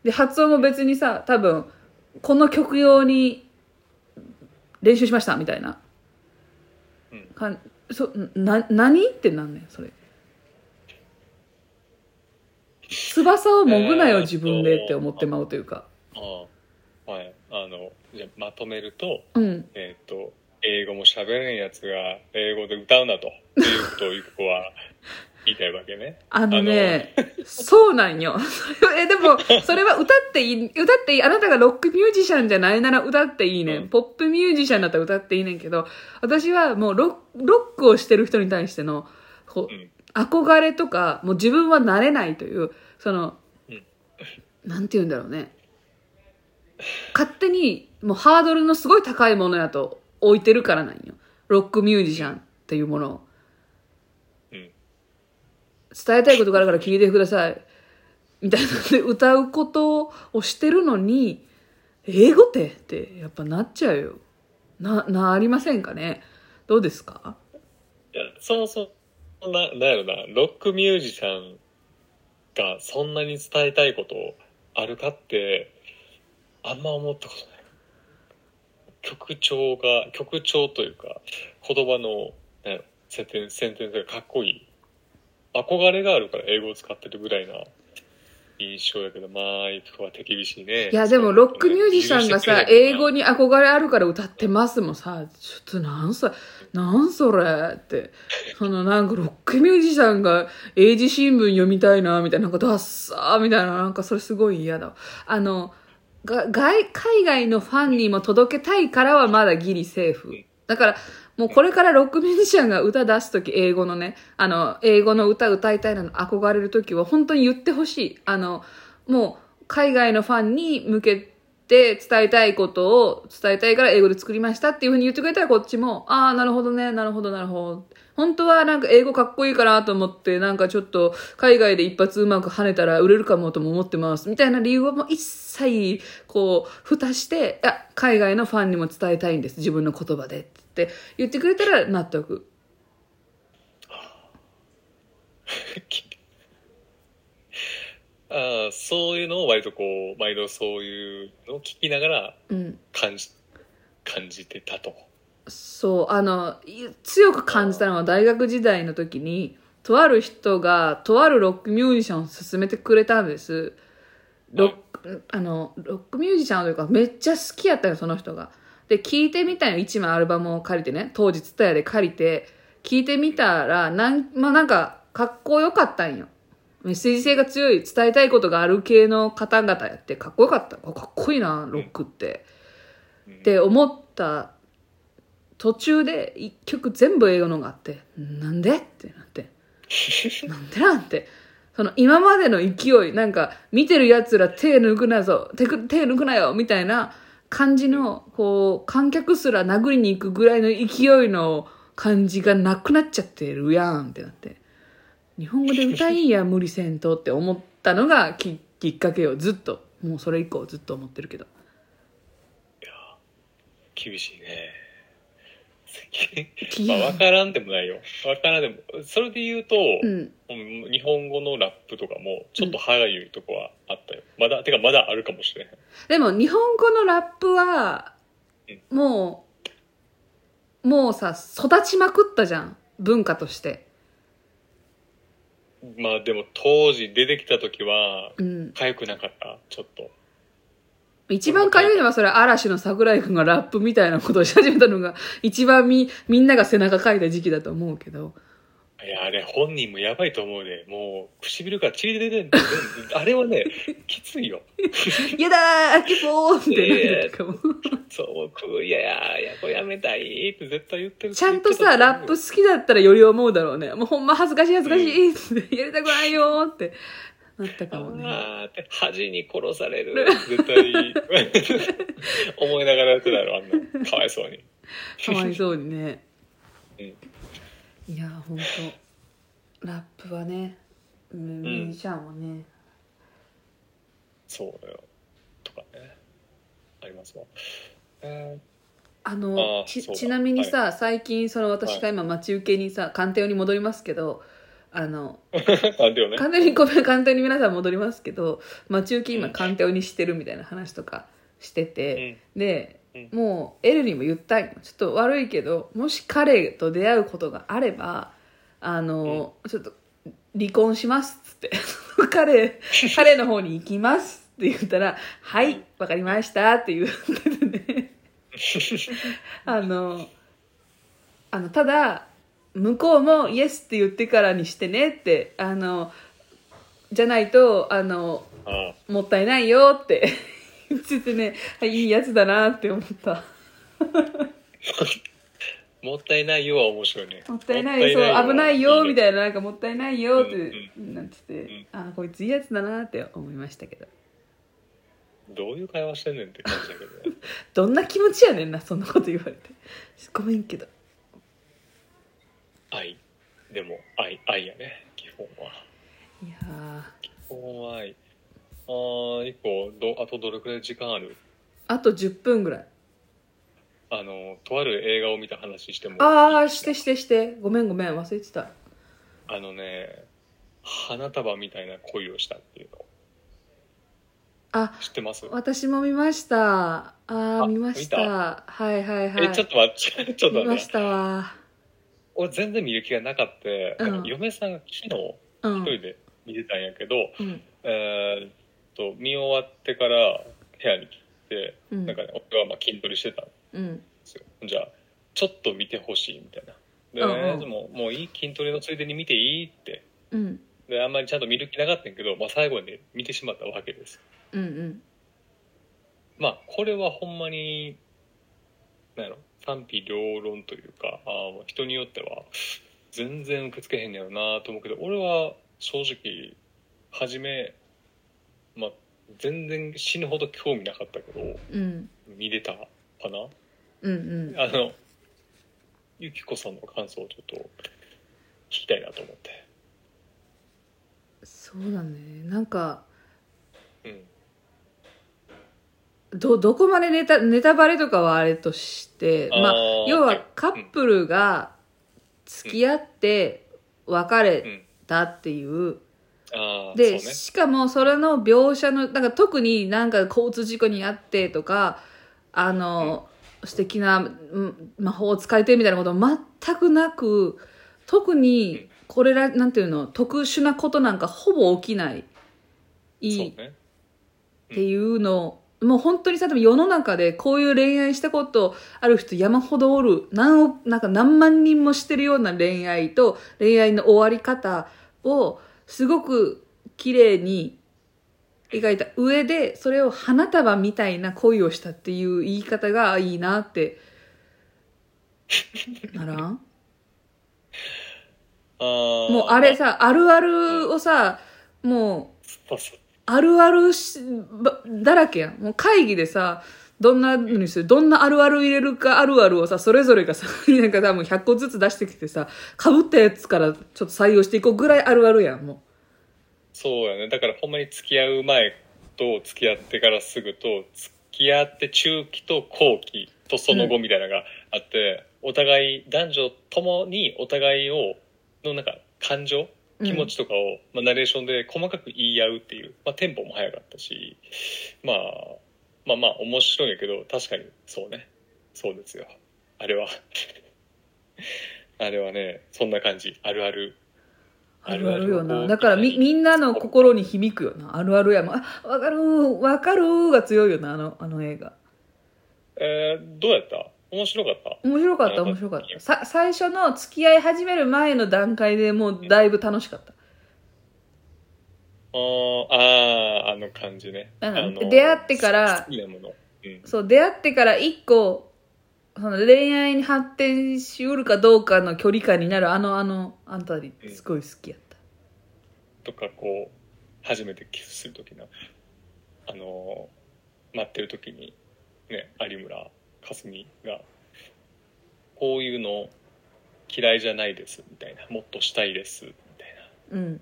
で発音も別にさ多分この曲用に練習しましたみたいな、うん。かんそな何？ってなんねんそれ。翼をもぐなよえー自分でって思ってまうというか。ああはい。あの、じゃあまとめると、うん。えっ、と、英語も喋れんやつが英語で歌うなと。いうことをゆきこは言いたいわけね。あのね、そうなんよ。え、でも、それは歌っていい、歌っていい。あなたがロックミュージシャンじゃないなら歌っていいねん。うんポップミュージシャンだったら歌っていいねんけど、私はもうロロックをしてる人に対しての、こう、うん憧れとか、もう自分はなれないという、その、うんなんて言うんだろうね。勝手に、もうハードルのすごい高いものやと置いてるからなんよ。ロックミュージシャンっていうものを。伝えたいことがあるから聞いてください。みたいなで歌うことをしてるのに、英語ってってやっぱなっちゃうよ。な、なりませんかね？どうですか？いや、そもそも、な、なんやろな、ロックミュージシャンがそんなに伝えたいことあるかって、あんま思ったことない。曲調が、曲調というか、言葉の、なんやろセテンセンテンスがかっこいい。憧れがあるから英語を使ってるぐらいな印象やけど、まあ、いくは手厳しいね。いやでもロックミュージシャンがさ、英語に。に憧れあるから歌ってますもさ、ちょっとなんそ、なんそれって。そのなんかロックミュージシャンが英字新聞読みたいな、みたいな、なんかダッサーみたいな、なんかそれすごい嫌だわ。あの、が外、海外のファンにも届けたいからはまだギリセーフ。だから、もうこれからロックミュージシャンが歌出すとき、英語のね、あの、英語の歌歌いたいなの憧れるときは本当に言ってほしい。あの、もう、海外のファンに向けて伝えたいことを伝えたいから英語で作りましたっていうふうに言ってくれたらこっちも、ああ、なるほどね、なるほど、なるほど。本当はなんか英語かっこいいかなと思って、なんかちょっと海外で一発うまく跳ねたら売れるかもとも思ってます。みたいな理由はもう一切、こう、蓋して、いや、海外のファンにも伝えたいんです。自分の言葉で。って言ってくれたら納得。ああ、そういうのを割とこう、毎度そういうのを聞きながらうん。感じ、感じてたと。そう、あの、い強く感じたのは大学時代の時に、とある人が、とあるロックミュージシャンを勧めてくれたんです。ロック、あの、ロックミュージシャンというか、めっちゃ好きやったよ、その人が。で、聞いてみたよ、一枚アルバムを借りてね、当時、ツタヤで借りて、聞いてみたら、なん、まあ、なんか、かっこよかったんよ。メッセージ性が強い、伝えたいことがある系の方々やって、かっこよかった。あかっこいいな、ロックって。うんって思った途中で一曲全部英語のがあって、なんでってなって。なんでなんて。その今までの勢い、なんか見てる奴ら手抜くなぞ、手く手抜くなよみたいな感じの、こう、観客すら殴りに行くぐらいの勢いの感じがなくなっちゃってるやんってなって。日本語で歌いんや、無理せんとって思ったのがききっかけを、ずっと。もうそれ以降ずっと思ってるけど。いや厳しいね。き まあ、わからんでもないよ。わからんでも。それで言うと、うん。うん日本語のラップとかも、ちょっと歯がゆいとこはあったよ。まだ、てかまだあるかもしれへん。でも日本語のラップはもうもうさ育ちまくったじゃん文化としてまあでも当時出てきた時は、うん痒くなかった？ちょっと。一番かゆいのはそれ嵐の桜井君がラップみたいなことをし始めたのが一番みみんなが背中かいた時期だと思うけどいや、あれ本人もやばいと思うで。もう、唇から血出てんだよあれはね、きついよ。「やだーキポー!」ってなってたかもそう、くいやいや、いや、これやめたいって絶対言ってる。ちゃんとさラップ好きだったらより思うだろうねもうほんま恥ずかしい恥ずかしいってやりたくないよーってなったかもね。あーって恥に殺される絶対 思いながらやってたやろあんな。かわいそうに。かわいそうにね。うん。いや本当ラップはねうん。ミュージシャンはね、そうだよ。とかね。ありますわ。えあのあーそうだ。ちちなみにさ、最近その私が今待ち受けにさ官邸に戻りますけどあの ね。官邸にごめん官邸に皆さん戻りますけど待ち受け今官邸にしてるみたいな話とかしてて、でうん。もうエルにも言ったちょっと悪いけどもし彼と出会うことがあればあの、ちょっと離婚しますっつって。彼彼の方に行きますって言ったら「はいわかりました」って言っててねあのあのただ向こうもイエスって言ってからにしてねってあのじゃないとあのあもったいないよって言っててねあいいやつだなって思った。もったいないよは面白いね。もったいないそう危ないよみいたいななんかもったいないよって、うんなんて言って、ん。あこいついいやつだなって思いましたけど。などういう会話してんねんって感じだけどね。どんな気持ちやねんなそんなこと言われて。ごめんけど愛。でも愛愛やね基本は。いやー。基本は愛。あー一個どあとどれくらい時間ある？あと10分ぐらい。あのとある映画を見た話してもああしてしてして。ごめんごめん忘れてた。あのね花束みたいな恋をしたっていうの。あ知ってます？私も見ました。あああ見ました。見はいはいはい。えちょっと待ってちょっと待って。見ましたわ俺全然見る気がなかった、うん。嫁さんが昨日うん。一人で見てたんやけど、うん。えーっと見終わってから部屋に来て、うん。なんかね俺はまあ筋トレしてたんでうん。すよじゃあちょっと見てほしいみたいな。で、うんうん。でももういい筋トレのついでに見ていいって。うん。であんまりちゃんと見る気なかったんやけど、まあ、最後に見てしまったわけです。うんうん。まあこれはほんまになんやろ賛否両論というかあ人によっては全然受け付けへんねやろなと思うけど俺は正直初めまあ全然死ぬほど興味なかったけどうん。見れたかな。うんうん。あのゆきこさんの感想をちょっと聞きたいなと思って。そうだね。なんかうんどどこまでネタネタバレとかはあれとしてまあ要はカップルが付き合って別れうんたっていう。で、ね。しかもそれの描写のだから特になんか交通事故にあってとかあの、素敵なうん魔法を使えてみたいなこと全くなく特にこれらなんていうの特殊なことなんかほぼ起きない。いいそうね。っていうのもう本当にさ多分世の中でこういう恋愛したことある人山ほどおる何億なんか何万人もしてるような恋愛と恋愛の終わり方をすごく綺麗に描いた上でそれを花束みたいな恋をしたっていう言い方がいいなって。ならん？もうあれさあるあるをさもうあるあるしだらけやん。もう会議でさ、どんなのにする、どんなあるある入れるかあるあるをさ、それぞれがさ、なんか多分100個ずつ出してきてさ、被ったやつからちょっと採用していこうぐらいあるあるやん、もうそうやねだからほんまに付き合う前と付き合ってからすぐと付き合って中期と後期とその後みたいなのがあって、お互い男女ともにお互いをのなんか感情気持ちとかを、まあ、ナレーションで細かく言い合うっていう、まあ、テンポも速かったし、まあ、まあまあ面白いんやけど確かにそうねそうですよあれは あれはねそんな感じあるあるあるあるよな。だからみ、みんなの心に響くよな。あるあるやもん。あ、わかるわかるが強いよな、あの、あの映画。えー、どうやった？面白かった？面白かった、面白かった。さ、最初の付き合い始める前の段階でもうだいぶ楽しかった。あーあーあの感じね出会ってから好きなもの、うん、そう、出会ってから一個、その恋愛に発展しうるかどうかの距離感になるあの、あの、あんたりすごい好きやった。とかこう初めてキスする時のあの待ってる時にね有村架純が「こういうの嫌いじゃないです」みたいな「もっとしたいです」みたいなうん。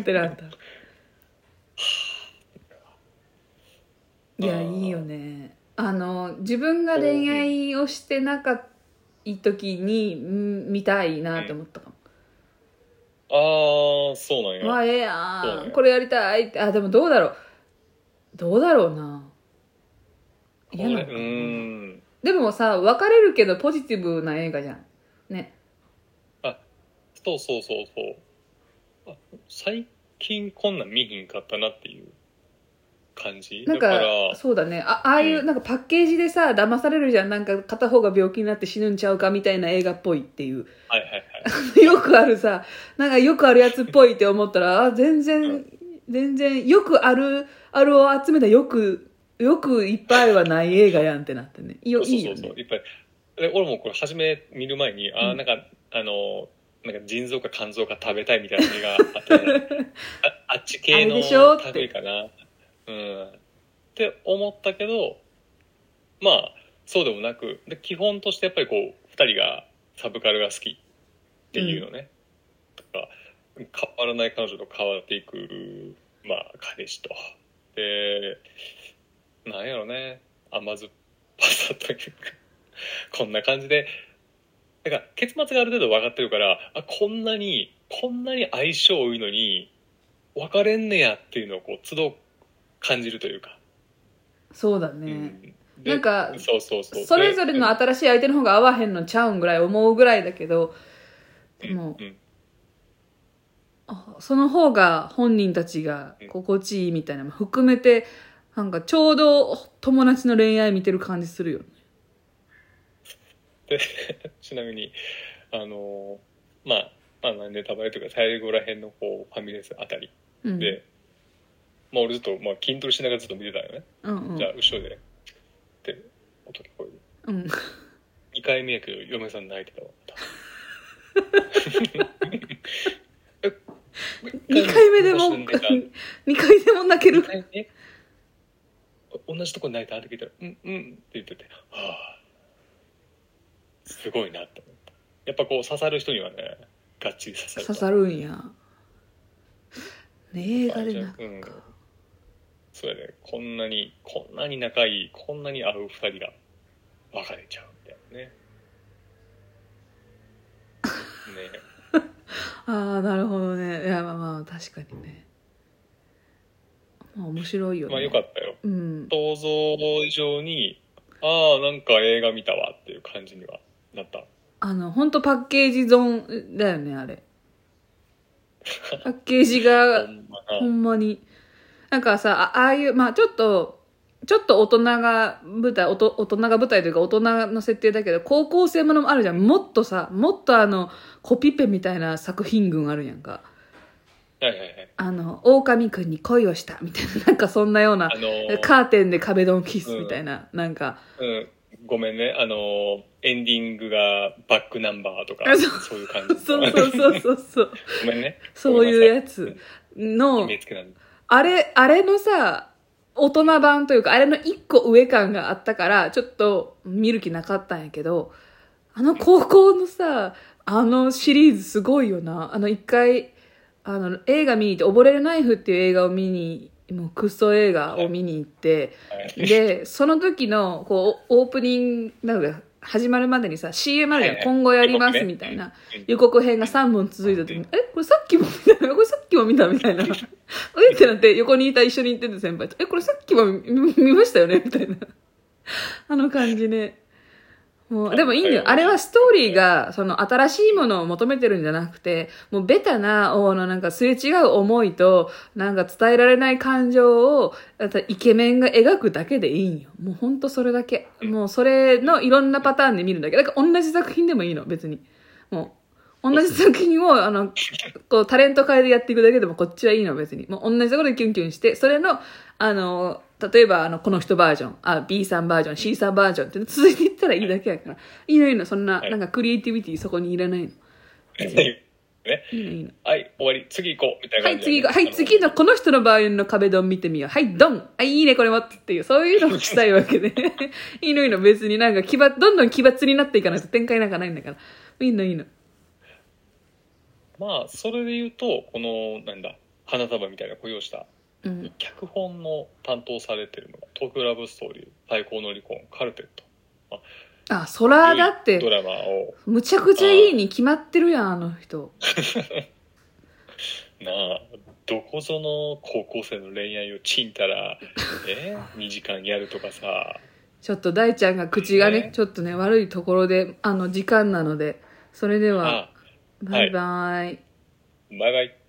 ってなった。いや、いいよね。あの、自分が恋愛をしてなかった時にん見たいなって思ったかも。ああそうなんや、まあ、ええやん。ねこれやりたいって。あ、でもどうだろう。どうだろうな。嫌なのかな。ーん。でもさ、別れるけどポジティブな映画じゃん。ね。そうそうそうそう。あ最近こんなん見ひんかったなっていう感じ？なんかそうだね。あああいう、うん。なんかパッケージでさ騙されるじゃん。なんか片方が病気になって死ぬんちゃうかみたいな映画っぽいっていう。はいはいはい。よくあるさ。なんかよくあるやつっぽいって思ったらあ全然、うん。全然よくあるあるを集めたよくよくいっぱいはない映画やんってなってね。いいよそういいよね。そうそういっぱい。で俺もこれ初め見る前に、あうん。あなんかあのなんか腎臓か肝臓か食べたいみたいな映画あったね ああっち系の類かな。うん。って思ったけどまあそうでもなくで基本としてやっぱりこう2人がサブカルが好きっていうのね、とか変わらない彼女と変わっていくまあ彼氏とでなんやろね。甘酸っぱさというかこんな感じで。だから結末がある程度分かってるからあこんなにこんなに相性いいのに別れんねやっていうのをこう都度感じるというか、そうだうね、ん。でなんかそうそうそう。それぞれので新しい相手の方が合わへんのちゃうんぐらい思うぐらいだけどでもうん。あその方が本人たちが心地いいみたいなのも含めてなんかちょうど友達の恋愛見てる感じするよね。で ちなみにあのまあまあネタバレというか最後らへんのこうファミレスあたりうん。で、まあ俺ずっと、まあ、筋トレしながらずっと見てたよね、うんうん。じゃあ後ろでって音聞こえるうん。2回目やけど嫁さん泣いてたわ。え 2回目でももし泣いた2回でも泣ける。同じとこに泣いて聞いたら「うんうん」って言っててはあ。すごいなって思った。やっぱこう刺さる人にはねがっちり刺さる刺さるんや。ね映画であなじゃあうん。そうやね。こんなにこんなに仲いいこんなに合う二人が別れちゃうみたいなね ねああなるほどね。いやまあまあ確かにね。まあ面白いよね。まあよかったよ。うん。想像以上にああなんか映画見たわっていう感じにはなった。あの本当パッケージ損だよねあれ。パッケージが ほんまほんまに。なんかさ、あああいう、まあちょっと、ちょっと大人が舞台、おと大人が舞台というか大人の設定だけど、高校生ものもあるじゃん。もっとさ、もっとあの、コピペみたいな作品群あるやんか。なはいはいはい。あの、狼くんに恋をしたみたいな、なんかそんなようなあ、のーカーテンで壁ドンキスみたいな、なんか、うん、ごめんね。あのーエンディングがバックナンバーとかあそう。いう感じ。そうそうそうそうそう、ごめんね。そういうやごつのあれ、あれのさ、大人版というか、あれの一個上感があったから、ちょっと見る気なかったんやけど、あの高校のさ、あのシリーズすごいよな。あの一回、あの映画見に行って、溺れるナイフっていう映画を見に、もうクソ映画を見に行って、はいで、その時の、こう、オープニング、なんか、始まるまでにさ、CM あるじゃん、はいはい今後やりますみたいな。うん予告編が3本続いた時に、え、これさっきも見たこれさっきも見たみたいな。えってなって、横にいた一緒に行ってた先輩と、え、これさっきも見見ましたよね？みたいな。あの感じね。もう、でもいいんだよ。あれはストーリーが、その新しいものを求めてるんじゃなくて、もうベタな、おのなんかすれ違う思いと、なんか伝えられない感情を、イケメンが描くだけでいいんよ。もうほんとそれだけ。もうそれのいろんなパターンで見るだけ。だから同じ作品でもいいの、別に。もう、同じ作品を、あの、こう、タレント界でやっていくだけでもこっちはいいの、別に。もう同じところでキュンキュンして、それの、あの、例えば、あの、この人バージョン、あ、B さんバージョン、C さんバージョンって続いていったらいいだけやから。いいのいいの、そんな、はいなんかクリエイティビティそこにいらないの。ねいいのいいの。はい終わり次行こうみたいなはい、感じで次が、はい、次のこの人の場合の壁ドン見てみよう。はい、ドンはい、いいね、これもっていう、そういうのをしたいわけで。いいのいいの、別になんか奇抜、どんどん奇抜になっていかないと展開なんかないんだから。いいのいいの。まあそれで言うとこのなんだ花束みたいな恋をしたうん。脚本の担当されてるのが東京ラブストーリー最高の離婚カルテット。あ、そら、だってド、ラマを。むちゃくちゃいいに決まってるやん、あの人。なあどこぞの高校生の恋愛をちんたらえ？2時間やるとかさ。ちょっと大ちゃんが口がね、ね。ちょっとね、悪いところで、あの、時間なので、それでは、あバイバイ。バイバイ